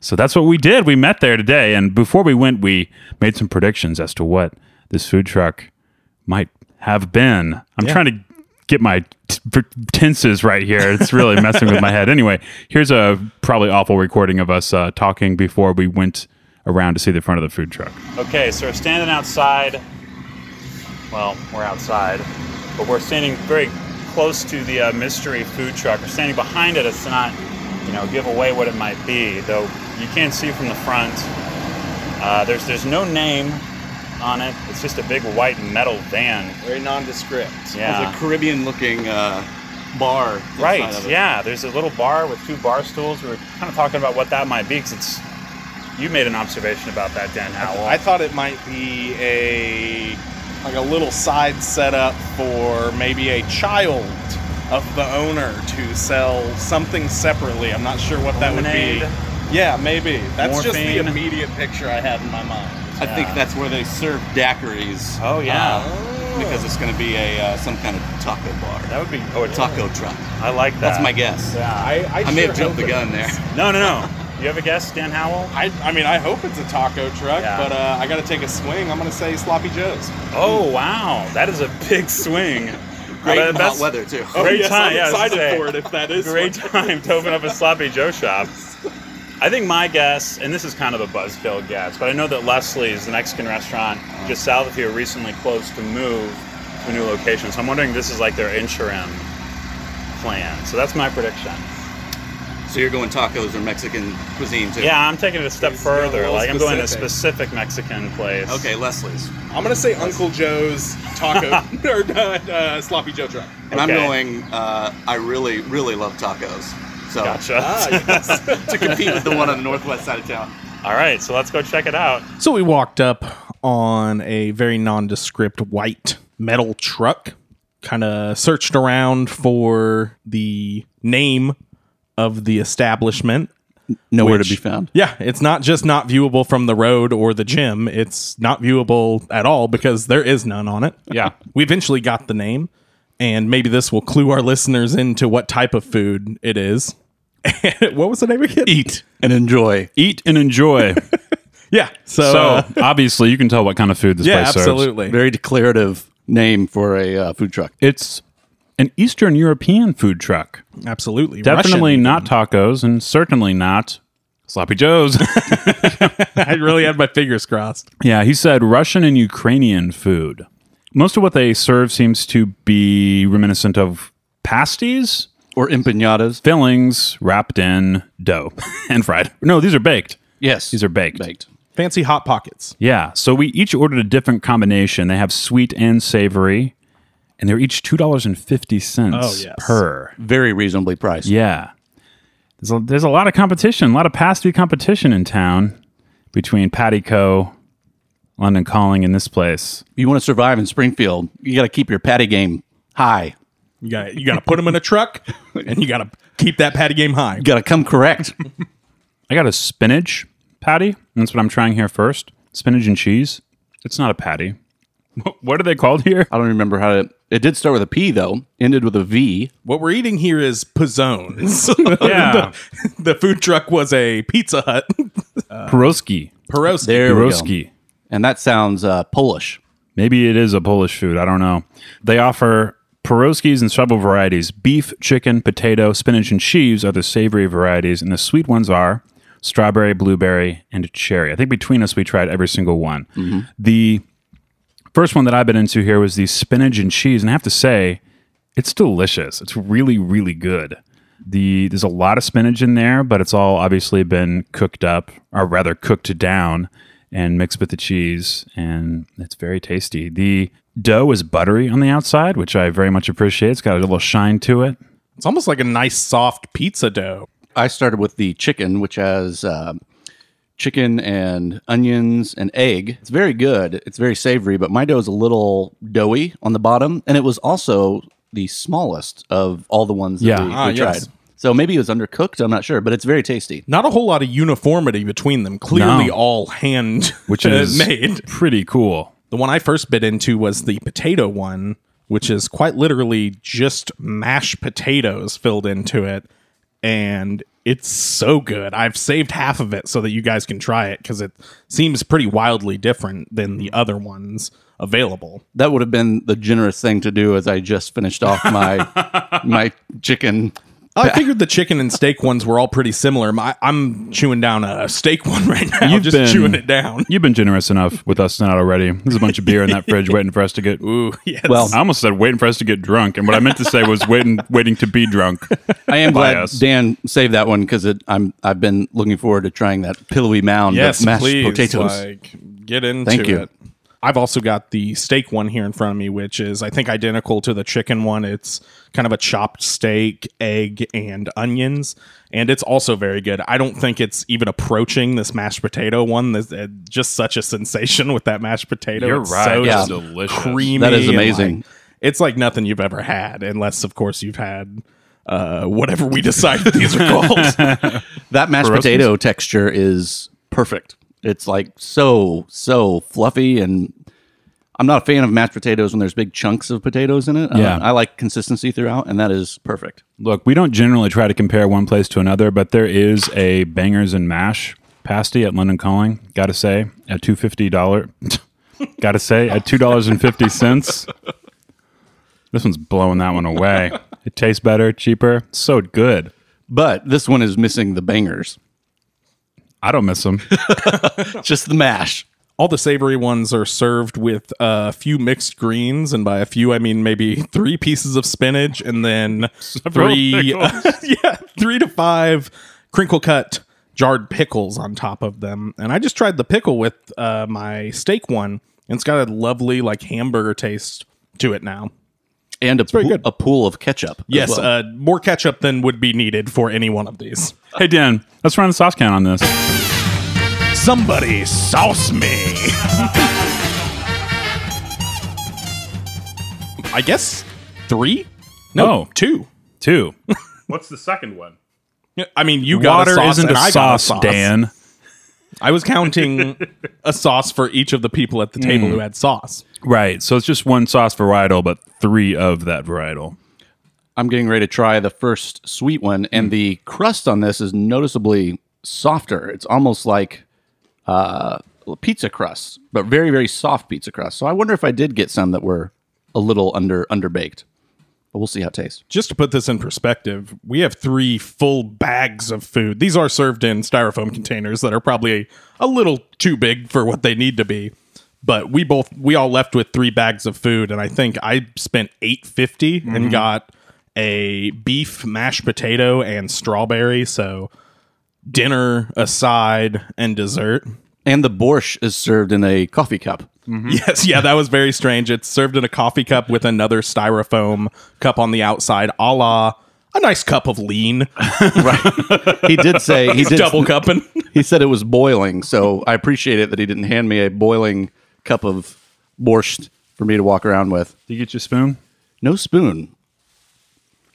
so that's what we did. We met there today. And before we went, we made some predictions as to what this food truck might have been. I'm trying to get my t- p- tenses right here. It's really messing with my head. Anyway, here's a probably awful recording of us uh, talking before we went around to see the front of the food truck. Okay, so we're standing outside. Well, we're outside, but we're standing very close to the uh, mystery food truck. We're standing behind it. It's not, you know, give away what it might be, though you can't see from the front. Uh, there's there's no name on it. It's just a big white metal van. Very nondescript. Yeah. It's a Caribbean looking uh, bar. Right. Yeah. There's a little bar with two bar stools. We were kind of talking about what that might be because it's. You made an observation about that, Dan Howell. I thought it might be a like a little side setup for maybe a child of the owner to sell something separately. I'm not sure what that would be. Yeah, maybe. That's just the immediate picture I had in my mind. I think that's where they serve daiquiris. oh yeah, uh, because it's going to be a uh, some kind of taco bar, that would be. Oh, a taco truck. I like that. That's my guess. Yeah, I, I, I may sure have jumped the gun there. No, no, no. You have a guess, Dan Howell? I, I mean, I hope it's a taco truck, Yeah. but uh, I got to take a swing. I'm going to say Sloppy Joe's. Oh wow, that is a big swing. Great Uh, hot weather too. Oh, Great yes, time, I'm yeah, excited gonna say. for it if that is Great what- time to open up a sloppy Joe shop. I think my guess, and this is kind of a buzzkill guess, but I know that Leslie's, the Mexican restaurant just south of here, recently closed to move to a new location. So I'm wondering if this is like their interim plan. So that's my prediction. So you're going tacos or Mexican cuisine too? Yeah, I'm taking it a step He's going a further. little Like I'm going to a specific. specific Mexican place. Okay, Leslie's. I'm going to say Uncle Joe's taco or uh, uh, Sloppy Joe truck. And I'm Okay. going. Uh, I really, really love tacos. So Gotcha. Ah, yes. to compete with the one on the northwest side of town. All right, so let's go check it out. So we walked up on a very nondescript white metal truck, kind of searched around for the name of the establishment. Nowhere Which- to be found. Yeah, it's not just not viewable from the road or the gym, it's not viewable at all because there is none on it. Yeah. We eventually got the name, and maybe this will clue our listeners into what type of food it is. what was the name again? Eat and enjoy. Eat and enjoy. Yeah. So, so uh, obviously, you can tell what kind of food this yeah, place serves. absolutely. Very declarative name for a uh, food truck. It's an Eastern European food truck. Absolutely. Definitely Russian. not tacos, and certainly not sloppy joes. I really had my fingers crossed. yeah, he said Russian and Ukrainian food. Most of what they serve seems to be reminiscent of pasties, Or empanadas. fillings wrapped in dough and fried. No, these are baked. Yes. These are baked. baked. Fancy hot pockets. Yeah. So we each ordered a different combination. They have sweet and savory, and they're each two dollars and fifty cents Oh, yes. per. Very reasonably priced. Yeah. There's a, there's a lot of competition, a lot of pasty competition in town between Patty Co, London Calling, and this place. You want to survive in Springfield, you got to keep your patty game high. You got you got to put them in a truck, and you got to keep that patty game high. You got to come correct. I got a spinach patty. That's what I'm trying here first. Spinach and cheese. It's not a patty. What are they called here? I don't remember how to. It did start with a P though, ended with a V. What we're eating here is pizzones. Yeah. the, the food truck was a Pizza Hut. Pierogi. Pierogi. There we go. Pierogi. And that sounds uh, Polish. Maybe it is a Polish food. I don't know. They offer pierogies in several varieties. Beef, chicken, potato, spinach, and cheese are the savory varieties, and the sweet ones are strawberry, blueberry, and cherry. I think between us, we tried every single one. The first one that I've been into here was the spinach and cheese, and I have to say, it's delicious. It's really, really good. The there's a lot of spinach in there, but it's all obviously been cooked up, or rather cooked down and mixed with the cheese, and it's very tasty. The dough is buttery on the outside, which I very much appreciate. It's got a little shine to it. It's almost like a nice soft pizza dough. I started with the chicken, which has um chicken and onions and egg. It's very good. It's very savory, but my dough is a little doughy on the bottom, and it was also the smallest of all the ones that Yeah. we, Ah, we tried. yes. So maybe it was undercooked. I'm not sure, but it's very tasty. Not a whole lot of uniformity between them. Clearly, No. all hand Which is made. pretty cool. The one I first bit into was the potato one, which is quite literally just mashed potatoes filled into it. And it's so good. I've saved half of it so that you guys can try it because it seems pretty wildly different than the other ones available. That would have been the generous thing to do as I just finished off my my chicken. I figured the chicken and steak ones were all pretty similar. My, I'm chewing down a steak one right now, You've just been- chewing it down. You've been generous enough with us tonight already. There's a bunch of beer in that fridge waiting for us to get. Ooh, yes. Well, I almost said waiting for us to get drunk, and what I meant to say was waiting, waiting to be drunk. I am glad us. Dan saved that one because I'm I've been looking forward to trying that pillowy mound yes, of mashed please, potatoes. Like, get into Thank you. it. I've also got the steak one here in front of me, which is I think identical to the chicken one. It's kind of a chopped steak, egg, and onions, and it's also very good. I don't think it's even approaching this mashed potato one. There's uh, just such a sensation with that mashed potato. You're It's right. so It's just delicious. creamy. That is amazing. like, it's like nothing you've ever had, unless of course you've had uh, whatever we decide these are called. That mashed Pierogies? potato texture is perfect. It's like so so fluffy, and I'm not a fan of mashed potatoes when there's big chunks of potatoes in it. Uh, Yeah. I like consistency throughout, and that is perfect. Look, we don't generally try to compare one place to another, but there is a bangers and mash pasty at London Calling. Got to say, at two fifty dollar. Got to say, at two dollars and fifty cents. This one's blowing that one away. It tastes better, cheaper, so good. But this one is missing the bangers, I don't miss them. just the mash. all the savory ones are served with a few mixed greens, and by a few I mean maybe three pieces of spinach, and then three, yeah, three to five crinkle cut jarred pickles on top of them. And I just tried the pickle with uh, my steak one, and it's got a lovely like hamburger taste to it now. And a, very pool, good. a pool of ketchup. Yes, well. uh, more ketchup than would be needed for any one of these. hey Dan, let's run the sauce count on this. Somebody sauce me. I guess three. No, Oh. two. Two. What's the second one? Yeah, I mean, you got Water a sauce isn't and a I sauce, got a sauce. Dan. I was counting a sauce for each of the people at the table who had sauce. Right. So it's just one sauce varietal, but three of that varietal. I'm getting ready to try the first sweet one, and the crust on this is noticeably softer. It's almost like uh, pizza crust, but very very soft pizza crust. So I wonder if I did get some that were a little under underbaked. But we'll see how it tastes. Just to put this in perspective, we have three full bags of food. These are served in styrofoam containers that are probably a little too big for what they need to be. But we both we all left with three bags of food, and I think I spent eight and mm-hmm. got a beef mashed potato and strawberry. So dinner, a side, and dessert. And the borscht is served in a coffee cup. Yes, yeah, that was very strange. It's served in a coffee cup with another styrofoam cup on the outside, a la a nice cup of lean. Right. He did say he He's did double cupping. he said it was boiling, so I appreciate it that he didn't hand me a boiling cup of borscht for me to walk around with. Did you get your spoon? No spoon.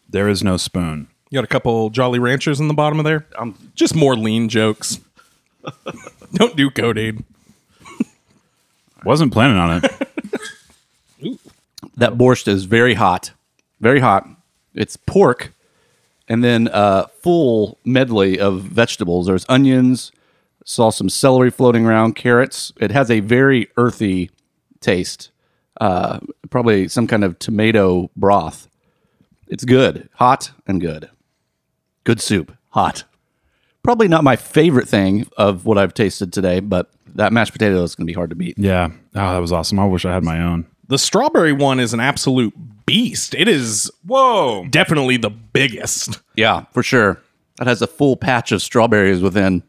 There is no spoon. You got a couple Jolly Ranchers in the bottom of there. Um, just more lean jokes. Don't do codeine. Wasn't planning on it. That borscht is very hot, very hot. It's pork, and then a full medley of vegetables. There's onions. Saw some celery floating around, carrots. It has a very earthy taste. Uh, probably some kind of tomato broth. It's good, hot and good. Good soup, hot. Probably not my favorite thing of what I've tasted today, but that mashed potato is going to be hard to beat. Yeah. Oh, that was awesome. I wish I had my own. The strawberry one is an absolute beast. It is Whoa. definitely the biggest. Yeah, for sure. That has a full patch of strawberries within.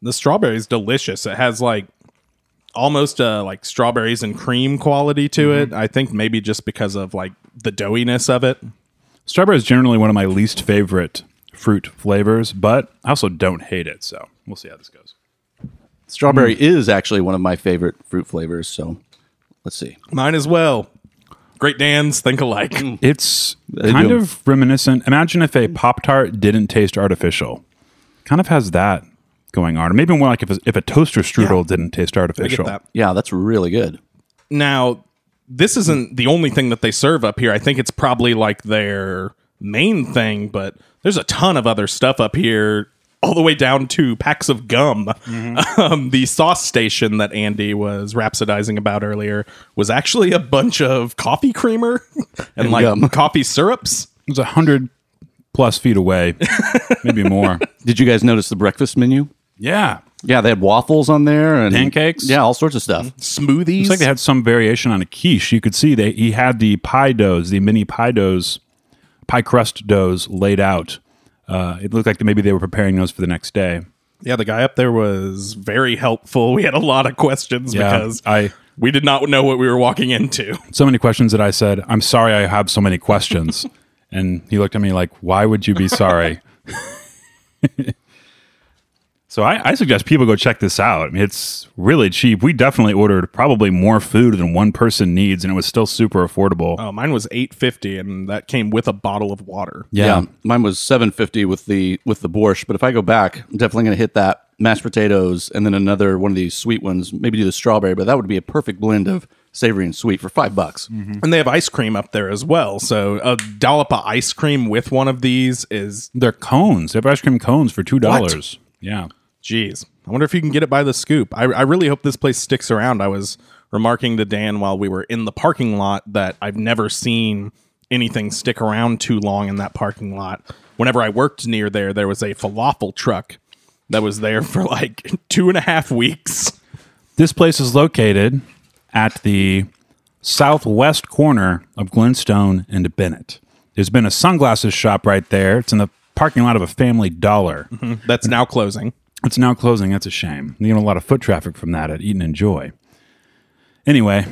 The strawberry is delicious. It has like almost uh like strawberries and cream quality to it. I think maybe just because of like the doughiness of it. Strawberry is generally one of my least favorite fruit flavors, but I also don't hate it. So we'll see how this goes. Strawberry is actually one of my favorite fruit flavors. So let's see. Mine as well. Great Dan's think alike. Mm. It's They kind do. of reminiscent. Imagine if a Pop Tart didn't taste artificial. Kind of has that going on. Or maybe more like if a, if a toaster strudel didn't taste artificial. get that. Yeah, that's really good. Now, this isn't the only thing that they serve up here. I think it's probably like their main thing, but there's a ton of other stuff up here, all the way down to packs of gum. Um, the sauce station that Andy was rhapsodizing about earlier was actually a bunch of coffee creamer and, like gum. coffee syrups. It was a hundred plus feet away, maybe more. Did you guys notice the breakfast menu? Yeah. Yeah, they had waffles on there and Pancakes? Yeah, all sorts of stuff. Smoothies. It's like they had some variation on a quiche. You could see they he had the pie doughs, the mini pie doughs, pie crust doughs laid out. Uh, it looked like maybe they were preparing those for the next day. yeah, the guy up there was very helpful. We had a lot of questions Yeah, because I we did not know what we were walking into. so many questions that I said, "I'm sorry, I have so many questions," and he looked at me like, "Why would you be sorry?" so I, I suggest people go check this out. I mean, it's really cheap. We definitely ordered probably more food than one person needs, and it was still super affordable. Oh, mine was eight fifty, and that came with a bottle of water. yeah. mine was seven fifty with the with the borscht. But if I go back, I'm definitely going to hit that mashed potatoes and then another one of these sweet ones. Maybe do the strawberry, but that would be a perfect blend of savory and sweet for five bucks. Mm-hmm. And they have ice cream up there as well. So a dollop of ice cream with one of these is, They're cones. They have ice cream cones for two dollars. Yeah. Geez. I wonder if you can get it by the scoop. I, I really hope this place sticks around. I was remarking to Dan while we were in the parking lot that I've never seen anything stick around too long in that parking lot. Whenever I worked near there, there was a falafel truck that was there for like two and a half weeks. This place is located at the southwest corner of Glenstone and Bennett. There's been a sunglasses shop right there. It's in the parking lot of a family dollar. Mm-hmm. That's now closing. It's now closing. That's a shame. You get a lot of foot traffic from that at Eat and Enjoy. Anyway,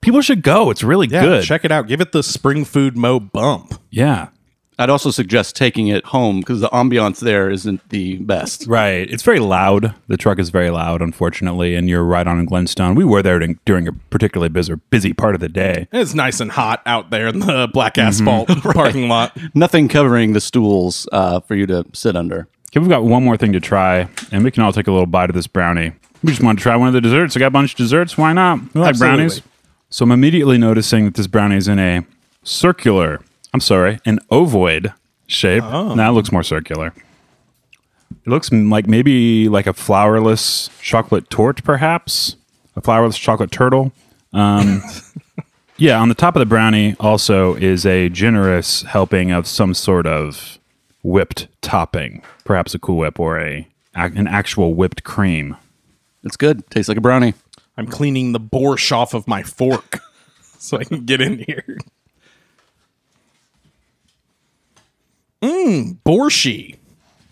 people should go. It's really Yeah, good. check it out. Give it the spring food mo bump. Yeah. I'd also suggest taking it home because the ambiance there isn't the best. Right. It's very loud. The truck is very loud, unfortunately, and you're right on in Glenstone. We were there during- during a particularly busy, busy part of the day. It's nice and hot out there in the black asphalt parking lot. Nothing covering the stools uh, for you to sit under. Okay, we've got one more thing to try, and we can all take a little bite of this brownie. We just want to try one of the desserts. I got a bunch of desserts. Why not? We like Absolutely. brownies. So I'm immediately noticing that this brownie is in a circular, I'm sorry, an ovoid shape. Now it looks more circular. It looks like maybe like a flourless chocolate torte, perhaps a flourless chocolate turtle. Um, yeah, on the top of the brownie also is a generous helping of some sort of whipped topping, perhaps a Cool Whip or a an actual whipped cream. It's good. Tastes like a brownie. I'm cleaning the borscht off of my fork so I can get in here. Mmm, borschi.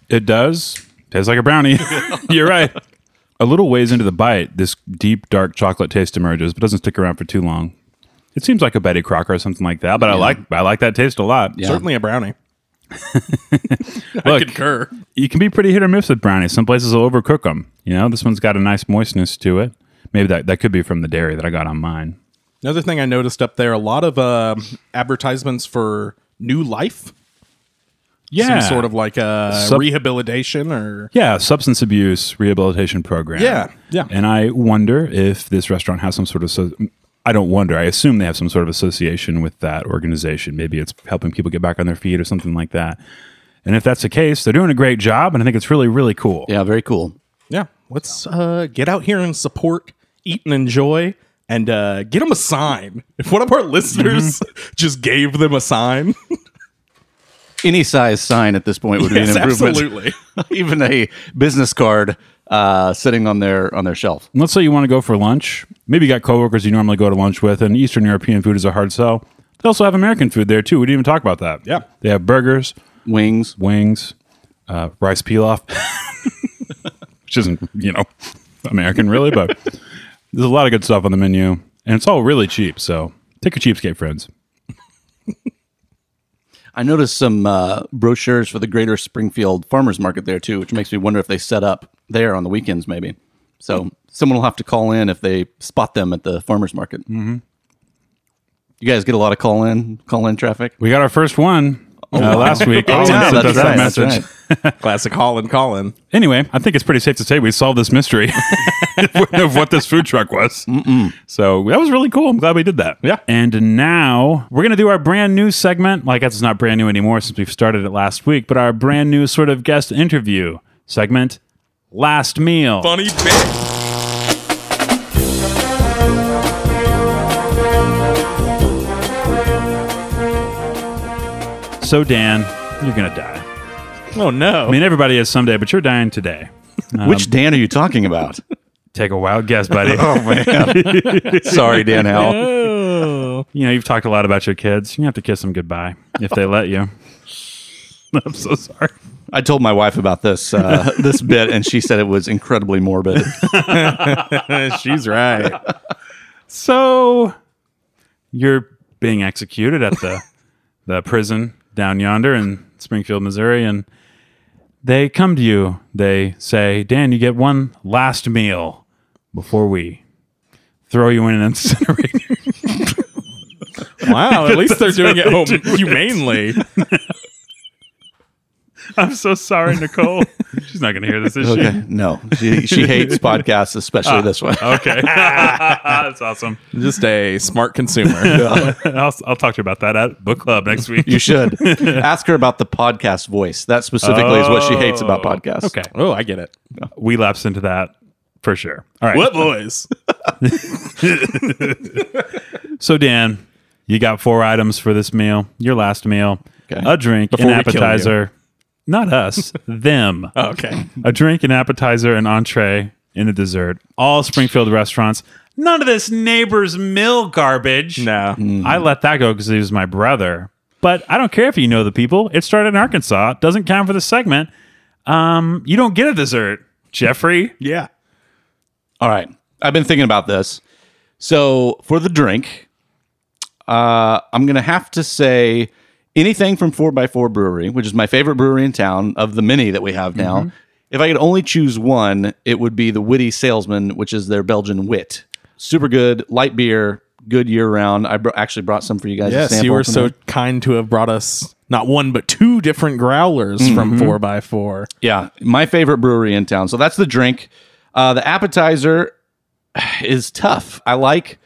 It does Tastes like a brownie. You're right. A little ways into the bite, this deep dark chocolate taste emerges, but doesn't stick around for too long. It seems like a Betty Crocker or something like that, but I like I like that taste a lot. Certainly a brownie. I concur. you can be pretty hit or miss with brownies. Some places will overcook them. You know, this one's got a nice moistness to it. Maybe that, that could be from the dairy that I got on mine. Another thing I noticed up there, a lot of uh, advertisements for new life. Yeah, Some sort of like a Sub- rehabilitation or yeah substance abuse rehabilitation program. Yeah, yeah. And I wonder if this restaurant has some sort of so, I don't wonder. I assume they have some sort of association with that organization. Maybe it's helping people get back on their feet or something like that. And if that's the case, they're doing a great job, and I think it's really, really cool. Yeah, very cool. Yeah, let's uh, get out here and support, eat and enjoy, and uh, get them a sign. If one of our listeners just gave them a sign, Any size sign at this point would be an improvement. absolutely. Even a business card uh, sitting on their on their shelf. Let's say you want to go for lunch. Maybe you got coworkers you normally go to lunch with, and Eastern European food is a hard sell. They also have American food there too. We didn't even talk about that. Yeah. they have burgers, Wings. wings, uh, rice pilaf, which isn't you know American really, but there's a lot of good stuff on the menu, and it's all really cheap. So take a cheapskate, friends. I noticed some uh, brochures for the Greater Springfield Farmers Market there too, which makes me wonder if they set up there on the weekends, maybe. So someone will have to call in if they spot them at the farmers market. Mm-hmm. You guys get a lot of call in call in traffic. We got our first one uh, last week. Oh, Someone yeah, sent that's us that right, that's message. right. Classic Holland Colin. Anyway, I think it's pretty safe to say we solved this mystery of what this food truck was. So that was really cool. I'm glad we did that. Yeah. And now we're going to do our brand new segment. Well, I guess it's not brand new anymore since we've started it last week, but our brand new sort of guest interview segment, Last Meal. Funny bit. So, Dan, you're going to die. Oh no. I mean, everybody is someday, but you're dying today. Which um, Dan are you talking about? Take a wild guess, buddy. oh man, sorry, Dan Howell. oh. You know, you've talked a lot about your kids. You have to kiss them goodbye if they let you. I'm so sorry. I told my wife about this uh, this bit, and she said it was incredibly morbid. She's right. So you're being executed at the the prison down yonder in Springfield, Missouri, and they come to you. They say, "Dan, you get one last meal before we throw you in an incinerator." Wow. At least they're doing it humanely. I'm so sorry, Nicole. She's not going to hear this, is Okay, no, she, she hates podcasts, especially ah, this one. Okay, that's awesome. Just a smart consumer. I'll, I'll talk to you about that at book club next week. You should ask her about the podcast voice. That specifically is what she hates about oh, podcasts. Okay, Oh, I get it. we lapse into that for sure. All right. What boys? So Dan, you got four items for this meal. Your last meal: Okay. a drink, Before an we kill appetizer. Not us, them. Okay. A drink, an appetizer, an entree, and a dessert. All Springfield restaurants. None of this neighbor's mill garbage. No. I let that go because he was my brother. But I don't care if you know the people. It started in Arkansas. Doesn't count for the segment. Um, you don't get a dessert, Jeffrey. Yeah. All right. I've been thinking about this. So for the drink, uh, I'm going to have to say anything from 4x4 Brewery, which is my favorite brewery in town of the many that we have now. If I could only choose one, it would be the Witty Salesman, which is their Belgian wit. Super good, light beer, good year round. I br- actually brought some for you guys. Yes, you were so there. kind to have brought us not one but two different growlers from 4x4. Yeah, my favorite brewery in town. So that's the drink. Uh, the appetizer is tough. I like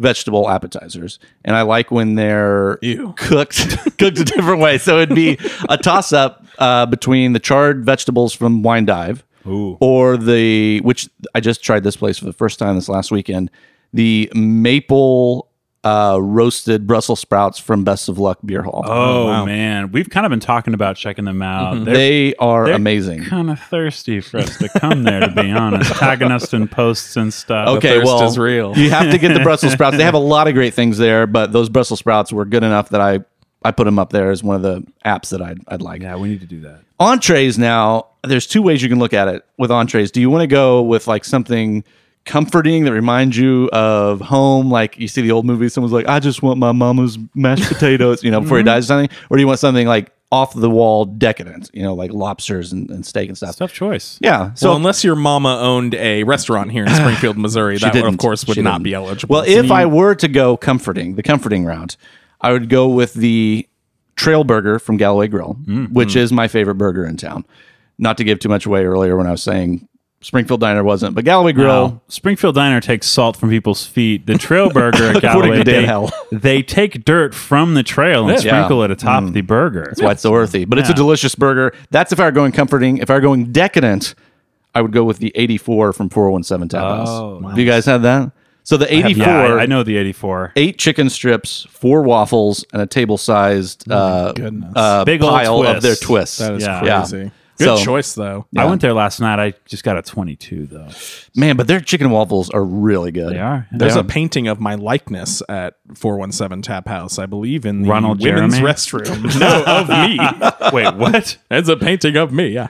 vegetable appetizers, and I like when they're Ew. cooked cooked a different way. So it'd be a toss up uh, between the charred vegetables from Wine Dive, Ooh. or the which I just tried this place for the first time this last weekend. The maple uh, roasted Brussels sprouts from Best of Luck Beer Hall. Oh, man, we've kind of been talking about checking them out. They're, they are they're amazing. Kind of thirsty for us to come there, to be honest. Tagging us in posts and stuff. Okay, thirst well, is real. you have to get the Brussels sprouts. They have a lot of great things there, but those Brussels sprouts were good enough that I I put them up there as one of the apps that I'd I'd like. Yeah, we need to do that. Entrees now, there's two ways you can look at it with entrees. Do you want to go with like something comforting that reminds you of home, like you see the old movies, someone's like, I just want my mama's mashed potatoes, you know, before he dies or something? Or do you want something like off the wall decadent, you know, like lobsters and, and steak and stuff? Tough choice. Yeah. So well, unless your mama owned a restaurant here in Springfield, Missouri, that of didn't. course would She not didn't. be eligible. Well, if I were to go comforting, the comforting route, I would go with the Trail Burger from Galloway Grill, Mm-hmm. which is my favorite burger in town. Not to give too much away earlier when I was saying Springfield Diner wasn't, but Galloway Grill. Now, Springfield Diner takes salt from people's feet. The Trail Burger at According Galloway, they, Hell. they take dirt from the trail and Yeah. sprinkle it atop the burger. That's why it's so earthy. But it's a delicious burger. That's if I were going comforting. If I were going decadent, I would go with the 84 from 417 Tap House. Oh, Have you guys had that? So the 84, Yeah, I, I know the 84. eight chicken strips, four waffles, and a table sized uh, goodness. uh, Big old pile of their twists. That is Yeah. crazy. Good So- choice, though. I went there last night. I just got a 22, though. Man, but their chicken waffles are really good. They are. There's Yeah. a painting of my likeness at 417 Tap House, I believe, in the Ronald women's Jeremy? restroom. no, of me. Wait, what? It's a painting of me, yeah.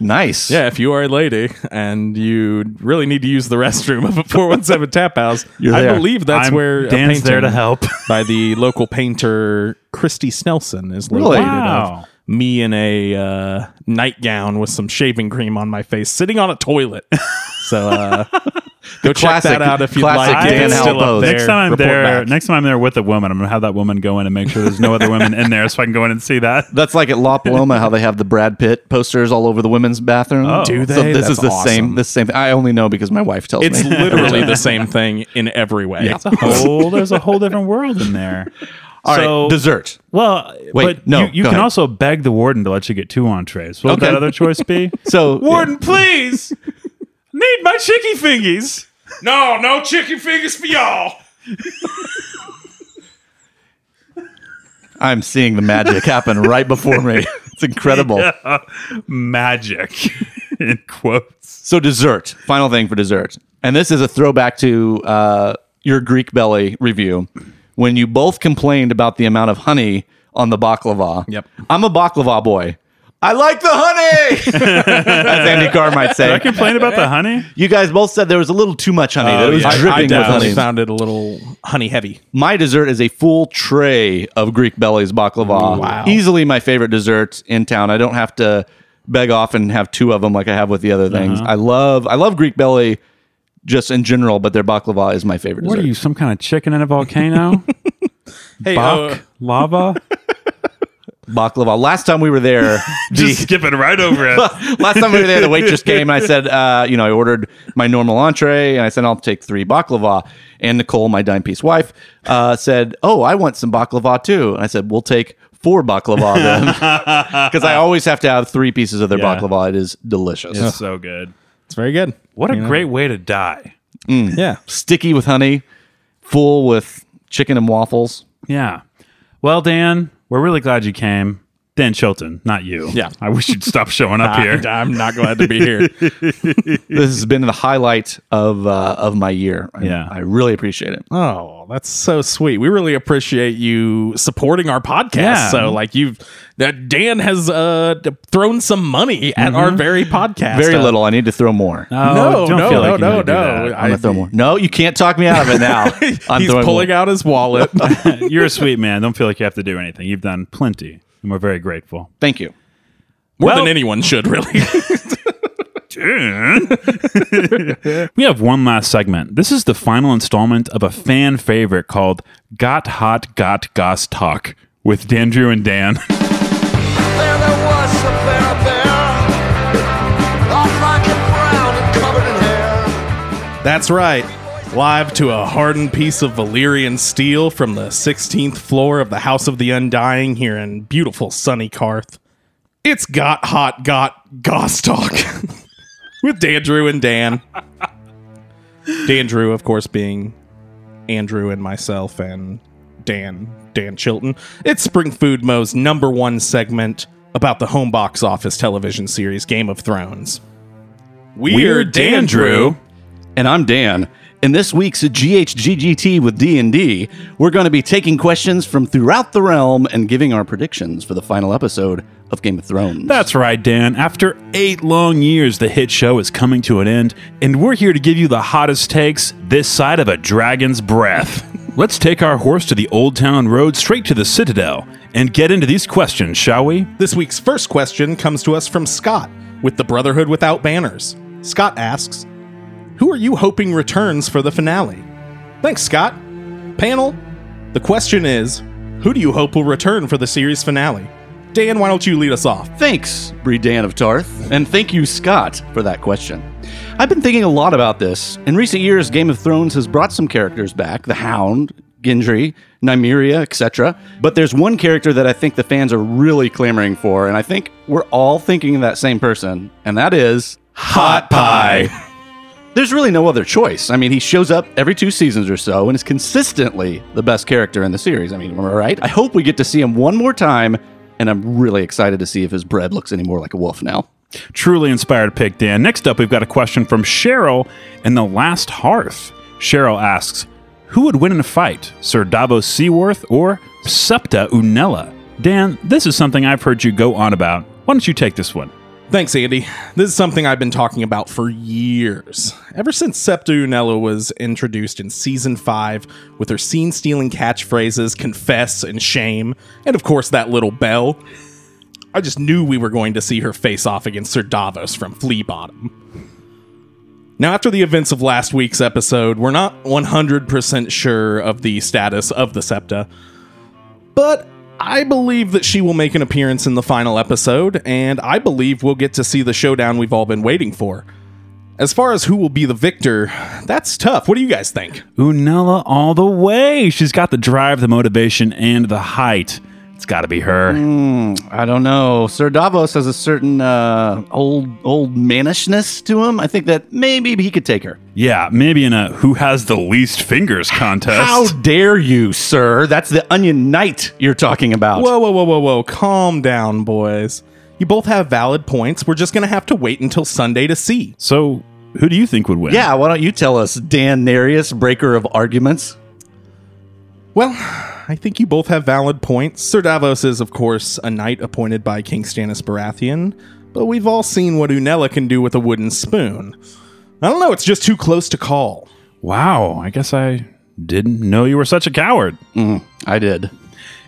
Nice. Yeah, if you are a lady and you really need to use the restroom of a 417 Tap House, You're I there. believe that's I'm- where a Dan's there to help. by the local painter Christy Snelson is Really? Wow. Of me in a uh, nightgown with some shaving cream on my face, sitting on a toilet. so uh, go check classic- that out if you'd classic like. Dan It's Howell still up pose. there. Next time I'm Report there, back. next time I'm there with a woman, I'm gonna have that woman go in and make sure there's no other women in there, so I can go in and see that. That's like at La Paloma, how they have the Brad Pitt posters all over the women's bathroom. Oh. Do So they? this is the awesome. same. This same. Thing. I only know because my wife tells me. It's me. literally the same thing in every way. It's a whole there's a whole different world in there. All right, so, dessert. well, Wait, but no, you, you can ahead. also beg the warden to let you get two entrees. What would that other choice be? So warden, please, need my chicky fingies. No, no chicken fingers for y'all. I'm seeing the magic happen right before me. It's incredible. Magic in quotes. So dessert. Final thing for dessert, and this is a throwback to uh, your Greek belly review when you both complained about the amount of honey on the baklava. Yep. I'm a baklava boy. I like the honey, as Andy Carr might Did say. I complain about the honey? You guys both said there was a little too much honey. that it oh, was I, I dripping with honey. found it a little honey heavy. My dessert is a full tray of Greek bellies baklava. Wow. Easily my favorite dessert in town. I don't have to beg off and have two of them like I have with the other things. Uh-huh. I love I love Greek Belly just in general, but their baklava is my favorite What dessert. are you, some kind of chicken in a volcano? Hey, Bach? uh, lava? Baklava. Last time we were there, the, Just skipping right over it. last time we were there, the waitress came and I said, uh, you know, I ordered my normal entree and I said I'll take three baklava. And Nicole, my dime piece wife, uh, said, "Oh, I want some baklava too." And I said, "We'll take four baklava then," because I always have to have three pieces of their Yeah. baklava. It is delicious, It's so good. It's very good. What a great way to die. Mm. Yeah. sticky with honey, full with chicken and waffles. Yeah. Well, Dan, we're really glad you came. Dan Chilton, not you. Yeah. I wish you'd stop showing up here. I, am not glad to be here. This has been the highlight of uh, of my year. I- Yeah. I really appreciate it. Oh, that's so sweet. We really appreciate you supporting our podcast. Yeah. So, like, you've that Dan has uh thrown some money at our very podcast. Very Uh, little. I need to throw more. I'm No, Oh, no, feel no, like you no, need to no. that. I- gonna throw more. No, you can't talk me out of it now. I'm He's pulling more. out his wallet. You're a sweet man. Don't feel like you have to do anything. You've done plenty, and we're very grateful. Thank you. More Well- than anyone should, really. we have one last segment. This is the final installment of a fan favorite called Got Hot Got Goss Talk with Dan Drew and Dan. There, there was a bear there, all black and brown and covered in hair. That's right. Live to a hardened piece of Valyrian steel from the 16th floor of the House of the Undying here in beautiful sunny Qarth. It's Got Hot Got Goss Talk with Dan Drew and Dan. Dan Drew, of course, being Andrew and myself and Dan, Dan Chilton. It's Spring Food Mo's number one segment about the home box office television series Game of Thrones. We're Dan Drew. And I'm Dan. In this week's GHGGT with D&D, we're going to be taking questions from throughout the realm and giving our predictions for the final episode of Game of Thrones. That's right, Dan. After eight long years, the hit show is coming to an end, and we're here to give you the hottest takes this side of a dragon's breath. Let's take our horse to the Old Town Road straight to the Citadel and get into these questions, shall we? This week's first question comes to us from Scott with the Brotherhood Without Banners. Scott asks, Who are you hoping returns for the finale? Thanks, Scott. Panel, the question is, Who do you hope will return for the series finale? Dan, why don't you lead us off? Thanks, Bredan of Tarth, and thank you, Scott, for that question. I've been thinking a lot about this. In recent years, Game of Thrones has brought some characters back the Hound, Gendry, Nymeria, etc. But there's one character that I think the fans are really clamoring for, and I think we're all thinking of that same person, and that is Hot Pie. There's really no other choice. I mean, he shows up every two seasons or so and is consistently the best character in the series. I mean, am I right? I hope we get to see him one more time, and I'm really excited to see if his bread looks any more like a wolf now. Truly inspired pick, Dan. Next up, we've got a question from Cheryl in The Last Hearth. Cheryl asks, Who would win in a fight, Sir Davos Seaworth or Septa Unella? Dan, this is something I've heard you go on about. Why don't you take this one? Thanks, Andy. This is something I've been talking about for years. Ever since Septa Unella was introduced in season 5 with her scene stealing catchphrases, confess, and shame, and of course that little bell, I just knew we were going to see her face off against Sir Davos from Flea Bottom. Now, after the events of last week's episode, we're not 100% sure of the status of the Septa, but I believe that she will make an appearance in the final episode, and I believe we'll get to see the showdown we've all been waiting for. As far as who will be the victor, that's tough. What do you guys think? Unella all the way. She's got the drive, the motivation, and the height. It's got to be her. I don't know. Sir Davos has a certain uh, old old mannishness to him. I think that maybe he could take her. Yeah, maybe in a who has the least fingers contest. How dare you, sir? That's the Onion Knight you're talking about. Whoa, whoa, whoa, whoa, whoa. Calm down, boys. You both have valid points. We're just going to have to wait until Sunday to see. So, who do you think would win? Yeah, why don't you tell us, Dan Narius, breaker of arguments? Well, I think you both have valid points. Sir Davos is, of course, a knight appointed by King Stannis Baratheon, but we've all seen what Unella can do with a wooden spoon. I don't know, it's just too close to call. Wow, I guess I didn't know you were such a coward. Mm, I did.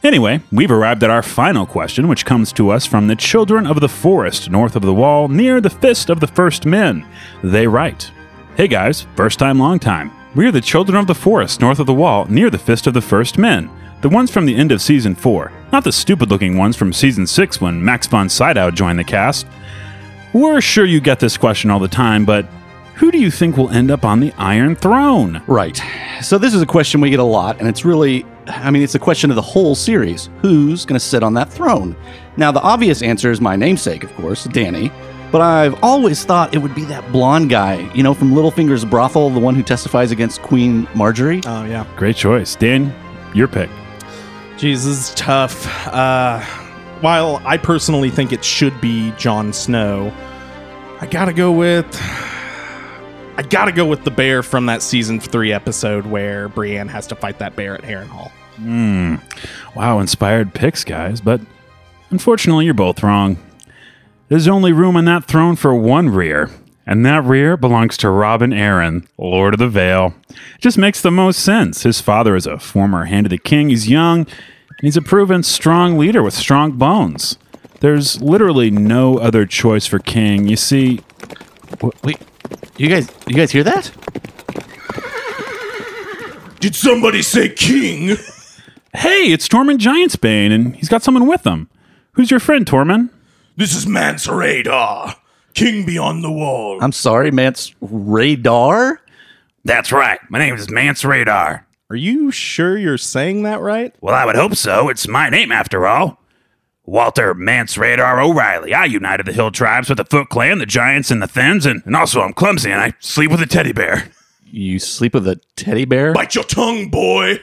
Anyway, we've arrived at our final question, which comes to us from the children of the forest north of the wall, near the fist of the first men. They write Hey guys, first time, long time. We are the children of the forest north of the wall, near the fist of the first men. The ones from the end of season 4, not the stupid looking ones from season 6 when Max von Sydow joined the cast. We're sure you get this question all the time, but who do you think will end up on the Iron Throne? Right. So this is a question we get a lot, and it's really, I mean, it's a question of the whole series. Who's going to sit on that throne? Now, the obvious answer is my namesake, of course, Danny. But I've always thought it would be that blonde guy, you know, from Littlefinger's brothel, the one who testifies against Queen Margaery. Oh, yeah. Great choice. Dan, your pick. Jesus, is tough. Uh, while I personally think it should be Jon Snow, I gotta go with. I gotta go with the bear from that season three episode where Brienne has to fight that bear at Harrenhal. Wow, inspired picks, guys, but unfortunately, you're both wrong. There's only room on that throne for one rear, and that rear belongs to Robin Arryn, Lord of the Vale. It just makes the most sense. His father is a former hand of the king, he's young, and he's a proven strong leader with strong bones. There's literally no other choice for king. You see, Wait, you guys, you guys hear that? Did somebody say king? hey, it's Tormund Giantsbane, and he's got someone with him. Who's your friend, Tormund? This is Mance Radar, king beyond the wall. I'm sorry, Mance Radar. That's right. My name is Mance Radar. Are you sure you're saying that right? Well, I would hope so. It's my name, after all. Walter Mance Radar O'Reilly. I united the Hill Tribes with the Foot Clan, the Giants, and the Thenns, and, and also I'm clumsy and I sleep with a teddy bear. You sleep with a teddy bear? Bite your tongue, boy.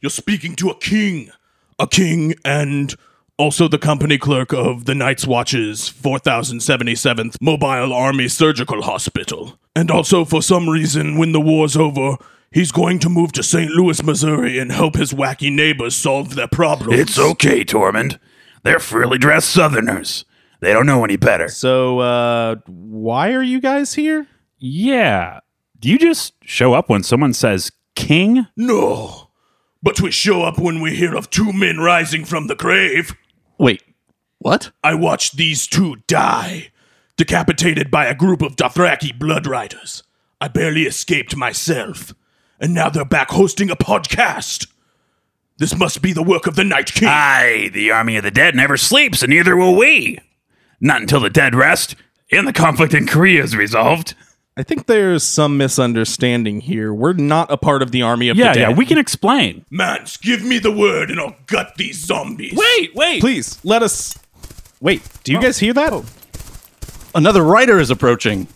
You're speaking to a king. A king and also the company clerk of the Night's Watch's 4077th Mobile Army Surgical Hospital. And also, for some reason, when the war's over, he's going to move to St. Louis, Missouri and help his wacky neighbors solve their problems. It's okay, Tormund. They're frilly dressed Southerners. They don't know any better. So, uh, why are you guys here? Yeah. Do you just show up when someone says king? No. But we show up when we hear of two men rising from the grave. Wait, what? I watched these two die, decapitated by a group of Dothraki blood riders. I barely escaped myself, and now they're back hosting a podcast. This must be the work of the Night King. Aye, the army of the dead never sleeps, and neither will we. Not until the dead rest and the conflict in Korea is resolved. I think there's some misunderstanding here. We're not a part of the army of Yeah, the dead. yeah, we can explain. Mance, give me the word and I'll gut these zombies. Wait, wait. Please, let us. Wait, do you oh. guys hear that? Oh. Another writer is approaching.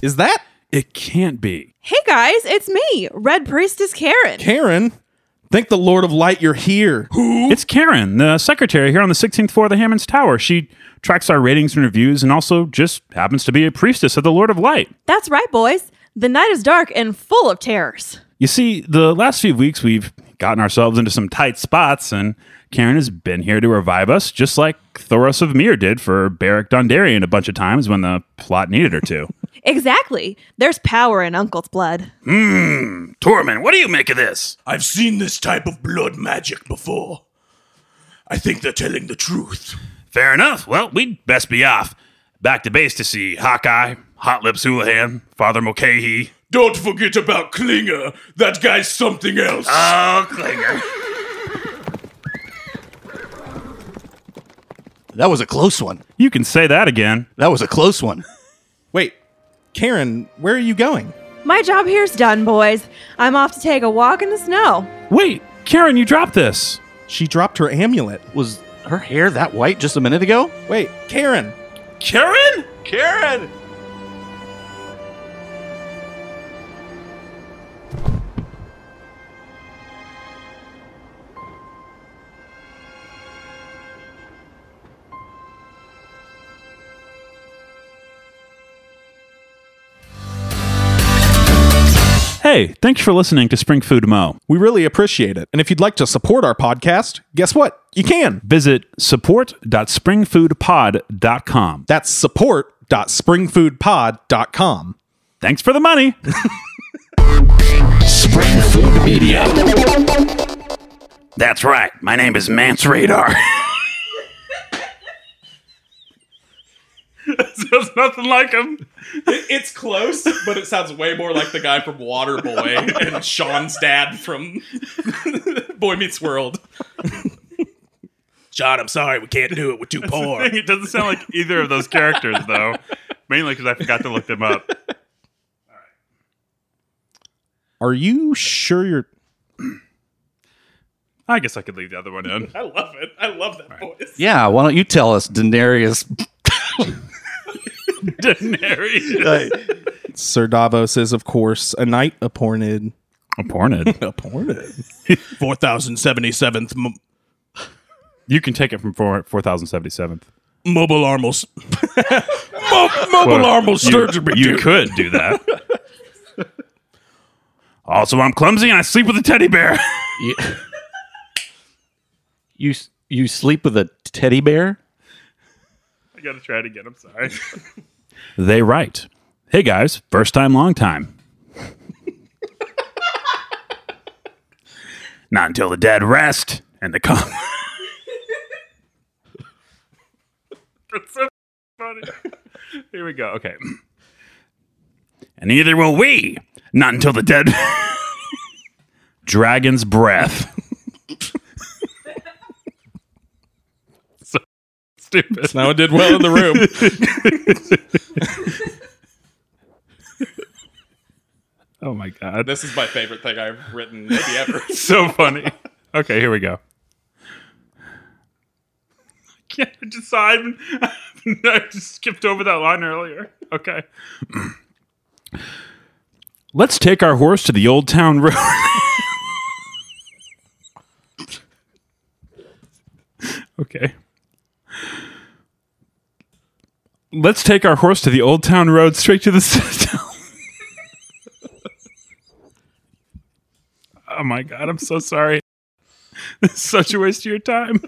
Is that It can't be. Hey guys, it's me, Red Priestess Karen. Karen? Thank the Lord of Light you're here. Who? It's Karen, the secretary here on the 16th floor of the Hammons Tower. She tracks our ratings and reviews and also just happens to be a priestess of the Lord of Light. That's right, boys. The night is dark and full of terrors. You see, the last few weeks we've gotten ourselves into some tight spots, and Karen has been here to revive us, just like Thoros of Myr did for Beric Dondarrion a bunch of times when the plot needed her to. Exactly. There's power in Uncle's blood. Hmm. Tormund, what do you make of this? I've seen this type of blood magic before. I think they're telling the truth. Fair enough. Well, we'd best be off. Back to base to see Hawkeye, Hot Lips Houlihan, Father Mulcahy. Don't forget about Klinger. That guy's something else. Oh, Klinger. That was a close one. You can say that again. That was a close one. Wait, Karen, where are you going? My job here's done, boys. I'm off to take a walk in the snow. Wait, Karen, you dropped this. She dropped her amulet. Was her hair that white just a minute ago? Wait, Karen. Karen? Karen! Hey, thanks for listening to Spring Food Mo. We really appreciate it. And if you'd like to support our podcast, guess what? You can. Visit support.springfoodpod.com. That's support.springfoodpod.com. Thanks for the money. Spring Food Media. That's right. My name is Mance Radar. Sounds nothing like him. It's close, but it sounds way more like the guy from Waterboy and Sean's dad from Boy Meets World. Sean, I'm sorry, we can't do it. We're too poor. it doesn't sound like either of those characters, though. Mainly because I forgot to look them up. Are you sure you're. I guess I could leave the other one in. I love it. I love that voice. Yeah, why don't you tell us, Daenerys? Daenerys. Sir Davos is, of course, a knight appointed. Appointed. Appointed. 4077th m- You can take it from four four thousand seventy seventh. Mobile Armals. Mo- mobile Armals Sturgeon. You could do that. Also, I'm clumsy and I sleep with a teddy bear. you, you you sleep with a teddy bear? I gotta try it again. I'm sorry. They write. Hey guys, first time, long time. Not until the dead rest and the com. That's so funny. Here we go. Okay. and neither will we. Not until the dead. Dragon's breath. so stupid. Now it did well in the room. Oh my god. this is my favorite thing I've written maybe ever. so funny. Okay, here we go. I can't decide. I just skipped over that line earlier. Okay. Let's take our horse to the old town road. okay. Let's take our horse to the old town road straight to the citadel. oh my god, I'm so sorry. This is such a waste of your time.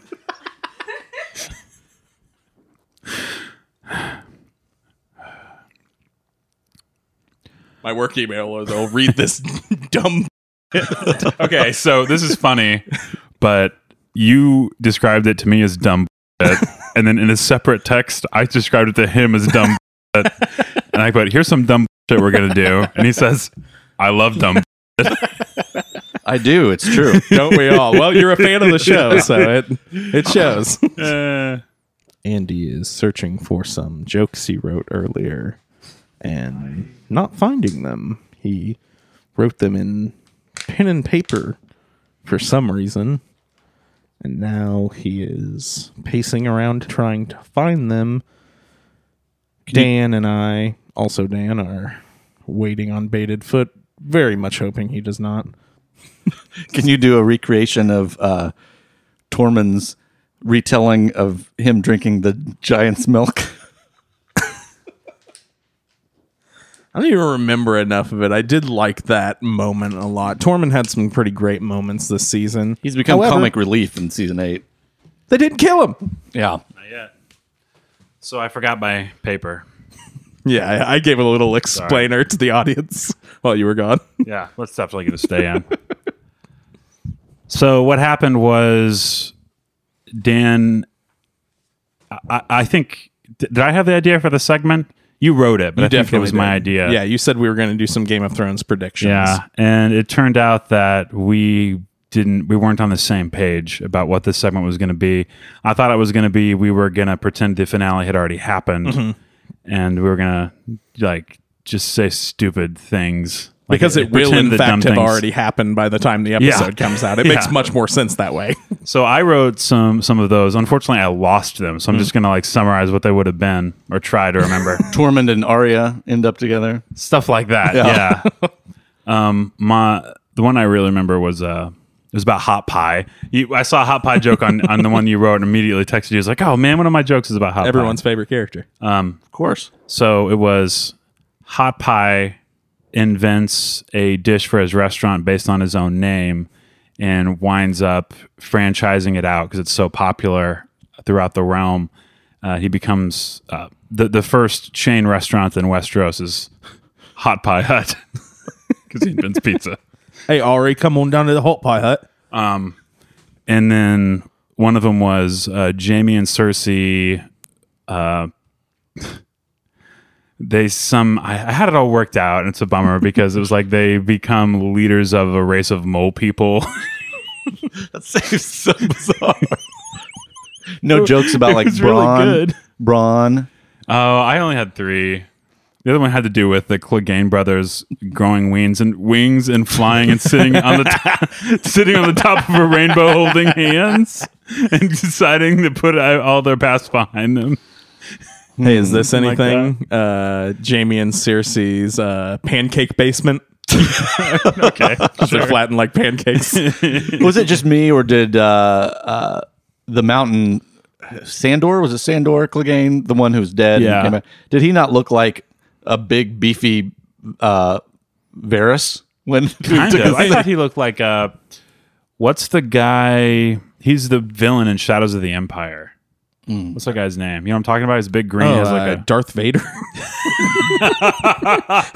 my work email, or they'll read this dumb. okay, so this is funny, but you described it to me as dumb, and then in a separate text, I described it to him as dumb, bullshit. and I put, "Here's some dumb shit we're gonna do," and he says, "I love dumb." bullshit." I do. It's true. Don't we all? Well, you're a fan of the show, so it it shows. Uh, Andy is searching for some jokes he wrote earlier and not finding them. He wrote them in pen and paper for some reason. And now he is pacing around trying to find them. Dan and I, also Dan, are waiting on bated foot, very much hoping he does not. Can you do a recreation of uh, Tormund's retelling of him drinking the giant's milk? I don't even remember enough of it. I did like that moment a lot. Tormund had some pretty great moments this season. He's become However, comic relief in season eight. They didn't kill him. Yeah. not yet. So I forgot my paper. Yeah, I, I gave a little explainer to the audience while you were gone. Yeah, let's definitely going to stay in. so what happened was Dan. I, I think did I have the idea for the segment? You wrote it, but I think it was my idea. Yeah, you said we were going to do some Game of Thrones predictions. Yeah, and it turned out that we didn't we weren't on the same page about what this segment was going to be. I thought it was going to be we were going to pretend the finale had already happened Mm-hmm. and we were going to like just say stupid things Like, because it will, in fact, have things. already happened by the time the Yeah. episode comes out. It makes much more sense that way. So I wrote some some of those. Unfortunately, I lost them. So I'm just going to like summarize what they would have been or try to remember. Tormund and Arya end up together. stuff like that. Yeah. um, my the one I really remember was uh, it was about hot pie. You, I saw a hot pie joke on on the one you wrote and immediately texted you. It's like, oh man, one of my jokes is about hot pie. Everyone's pie. favorite character. Um, Of course. So it was hot pie invents a dish for his restaurant based on his own name and winds up franchising it out because it's so popular throughout the realm. Uh, he becomes uh, the the first chain restaurant in Westeros is Hot Pie Hut because he invents pizza. Hey, Ari, come on down to the Hot Pie Hut. And then one of them was uh, Jaime and Cersei. Uh, they some I, I had it all worked out, and it's a bummer because it was like they become leaders of a race of mole people. That seems so bizarre. no jokes about It like was really Bronn. good. Bronn. Oh, I only had three. The other one had to do with the Clegane brothers growing wings and wings and flying and sitting on the top, sitting on the top of a rainbow, holding hands and deciding to put uh, all their past behind them. Hey, is this Something like anything? uh, Jaime and Cersei's uh, pancake basement. Okay, They're flattened like pancakes. Was it just me, or did uh, uh, the mountain Sandor? Was it Sandor Clegane, the one who's dead? and Yeah. came back? Did he not look like a big beefy uh, Varys when he kind took of. his- I thought he looked like uh, what's the guy? He's the villain in Shadows of the Empire. What's that guy's name? You know what I'm talking about? He's big green. Oh, has like uh, a Darth Vader. he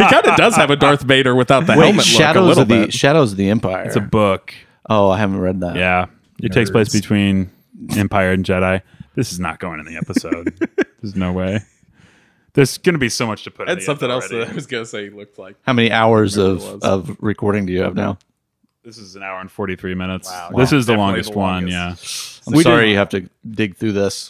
kind of does have a Darth Vader without the Wait, helmet. Shadows look, a of little the bit. Shadows of the Empire. it's a book. oh, I haven't read that. Yeah, it takes place between Empire and Jedi. This is not going in the episode. There's no way. There's going to be so much to put. in That's something else that I was gonna say. He looked like. How many hours of, of recording do you have now? This is an hour and 43 minutes. Wow. This Wow. is the Definitely longest, the one. Yeah. I'm We sorry did- you have to dig through this.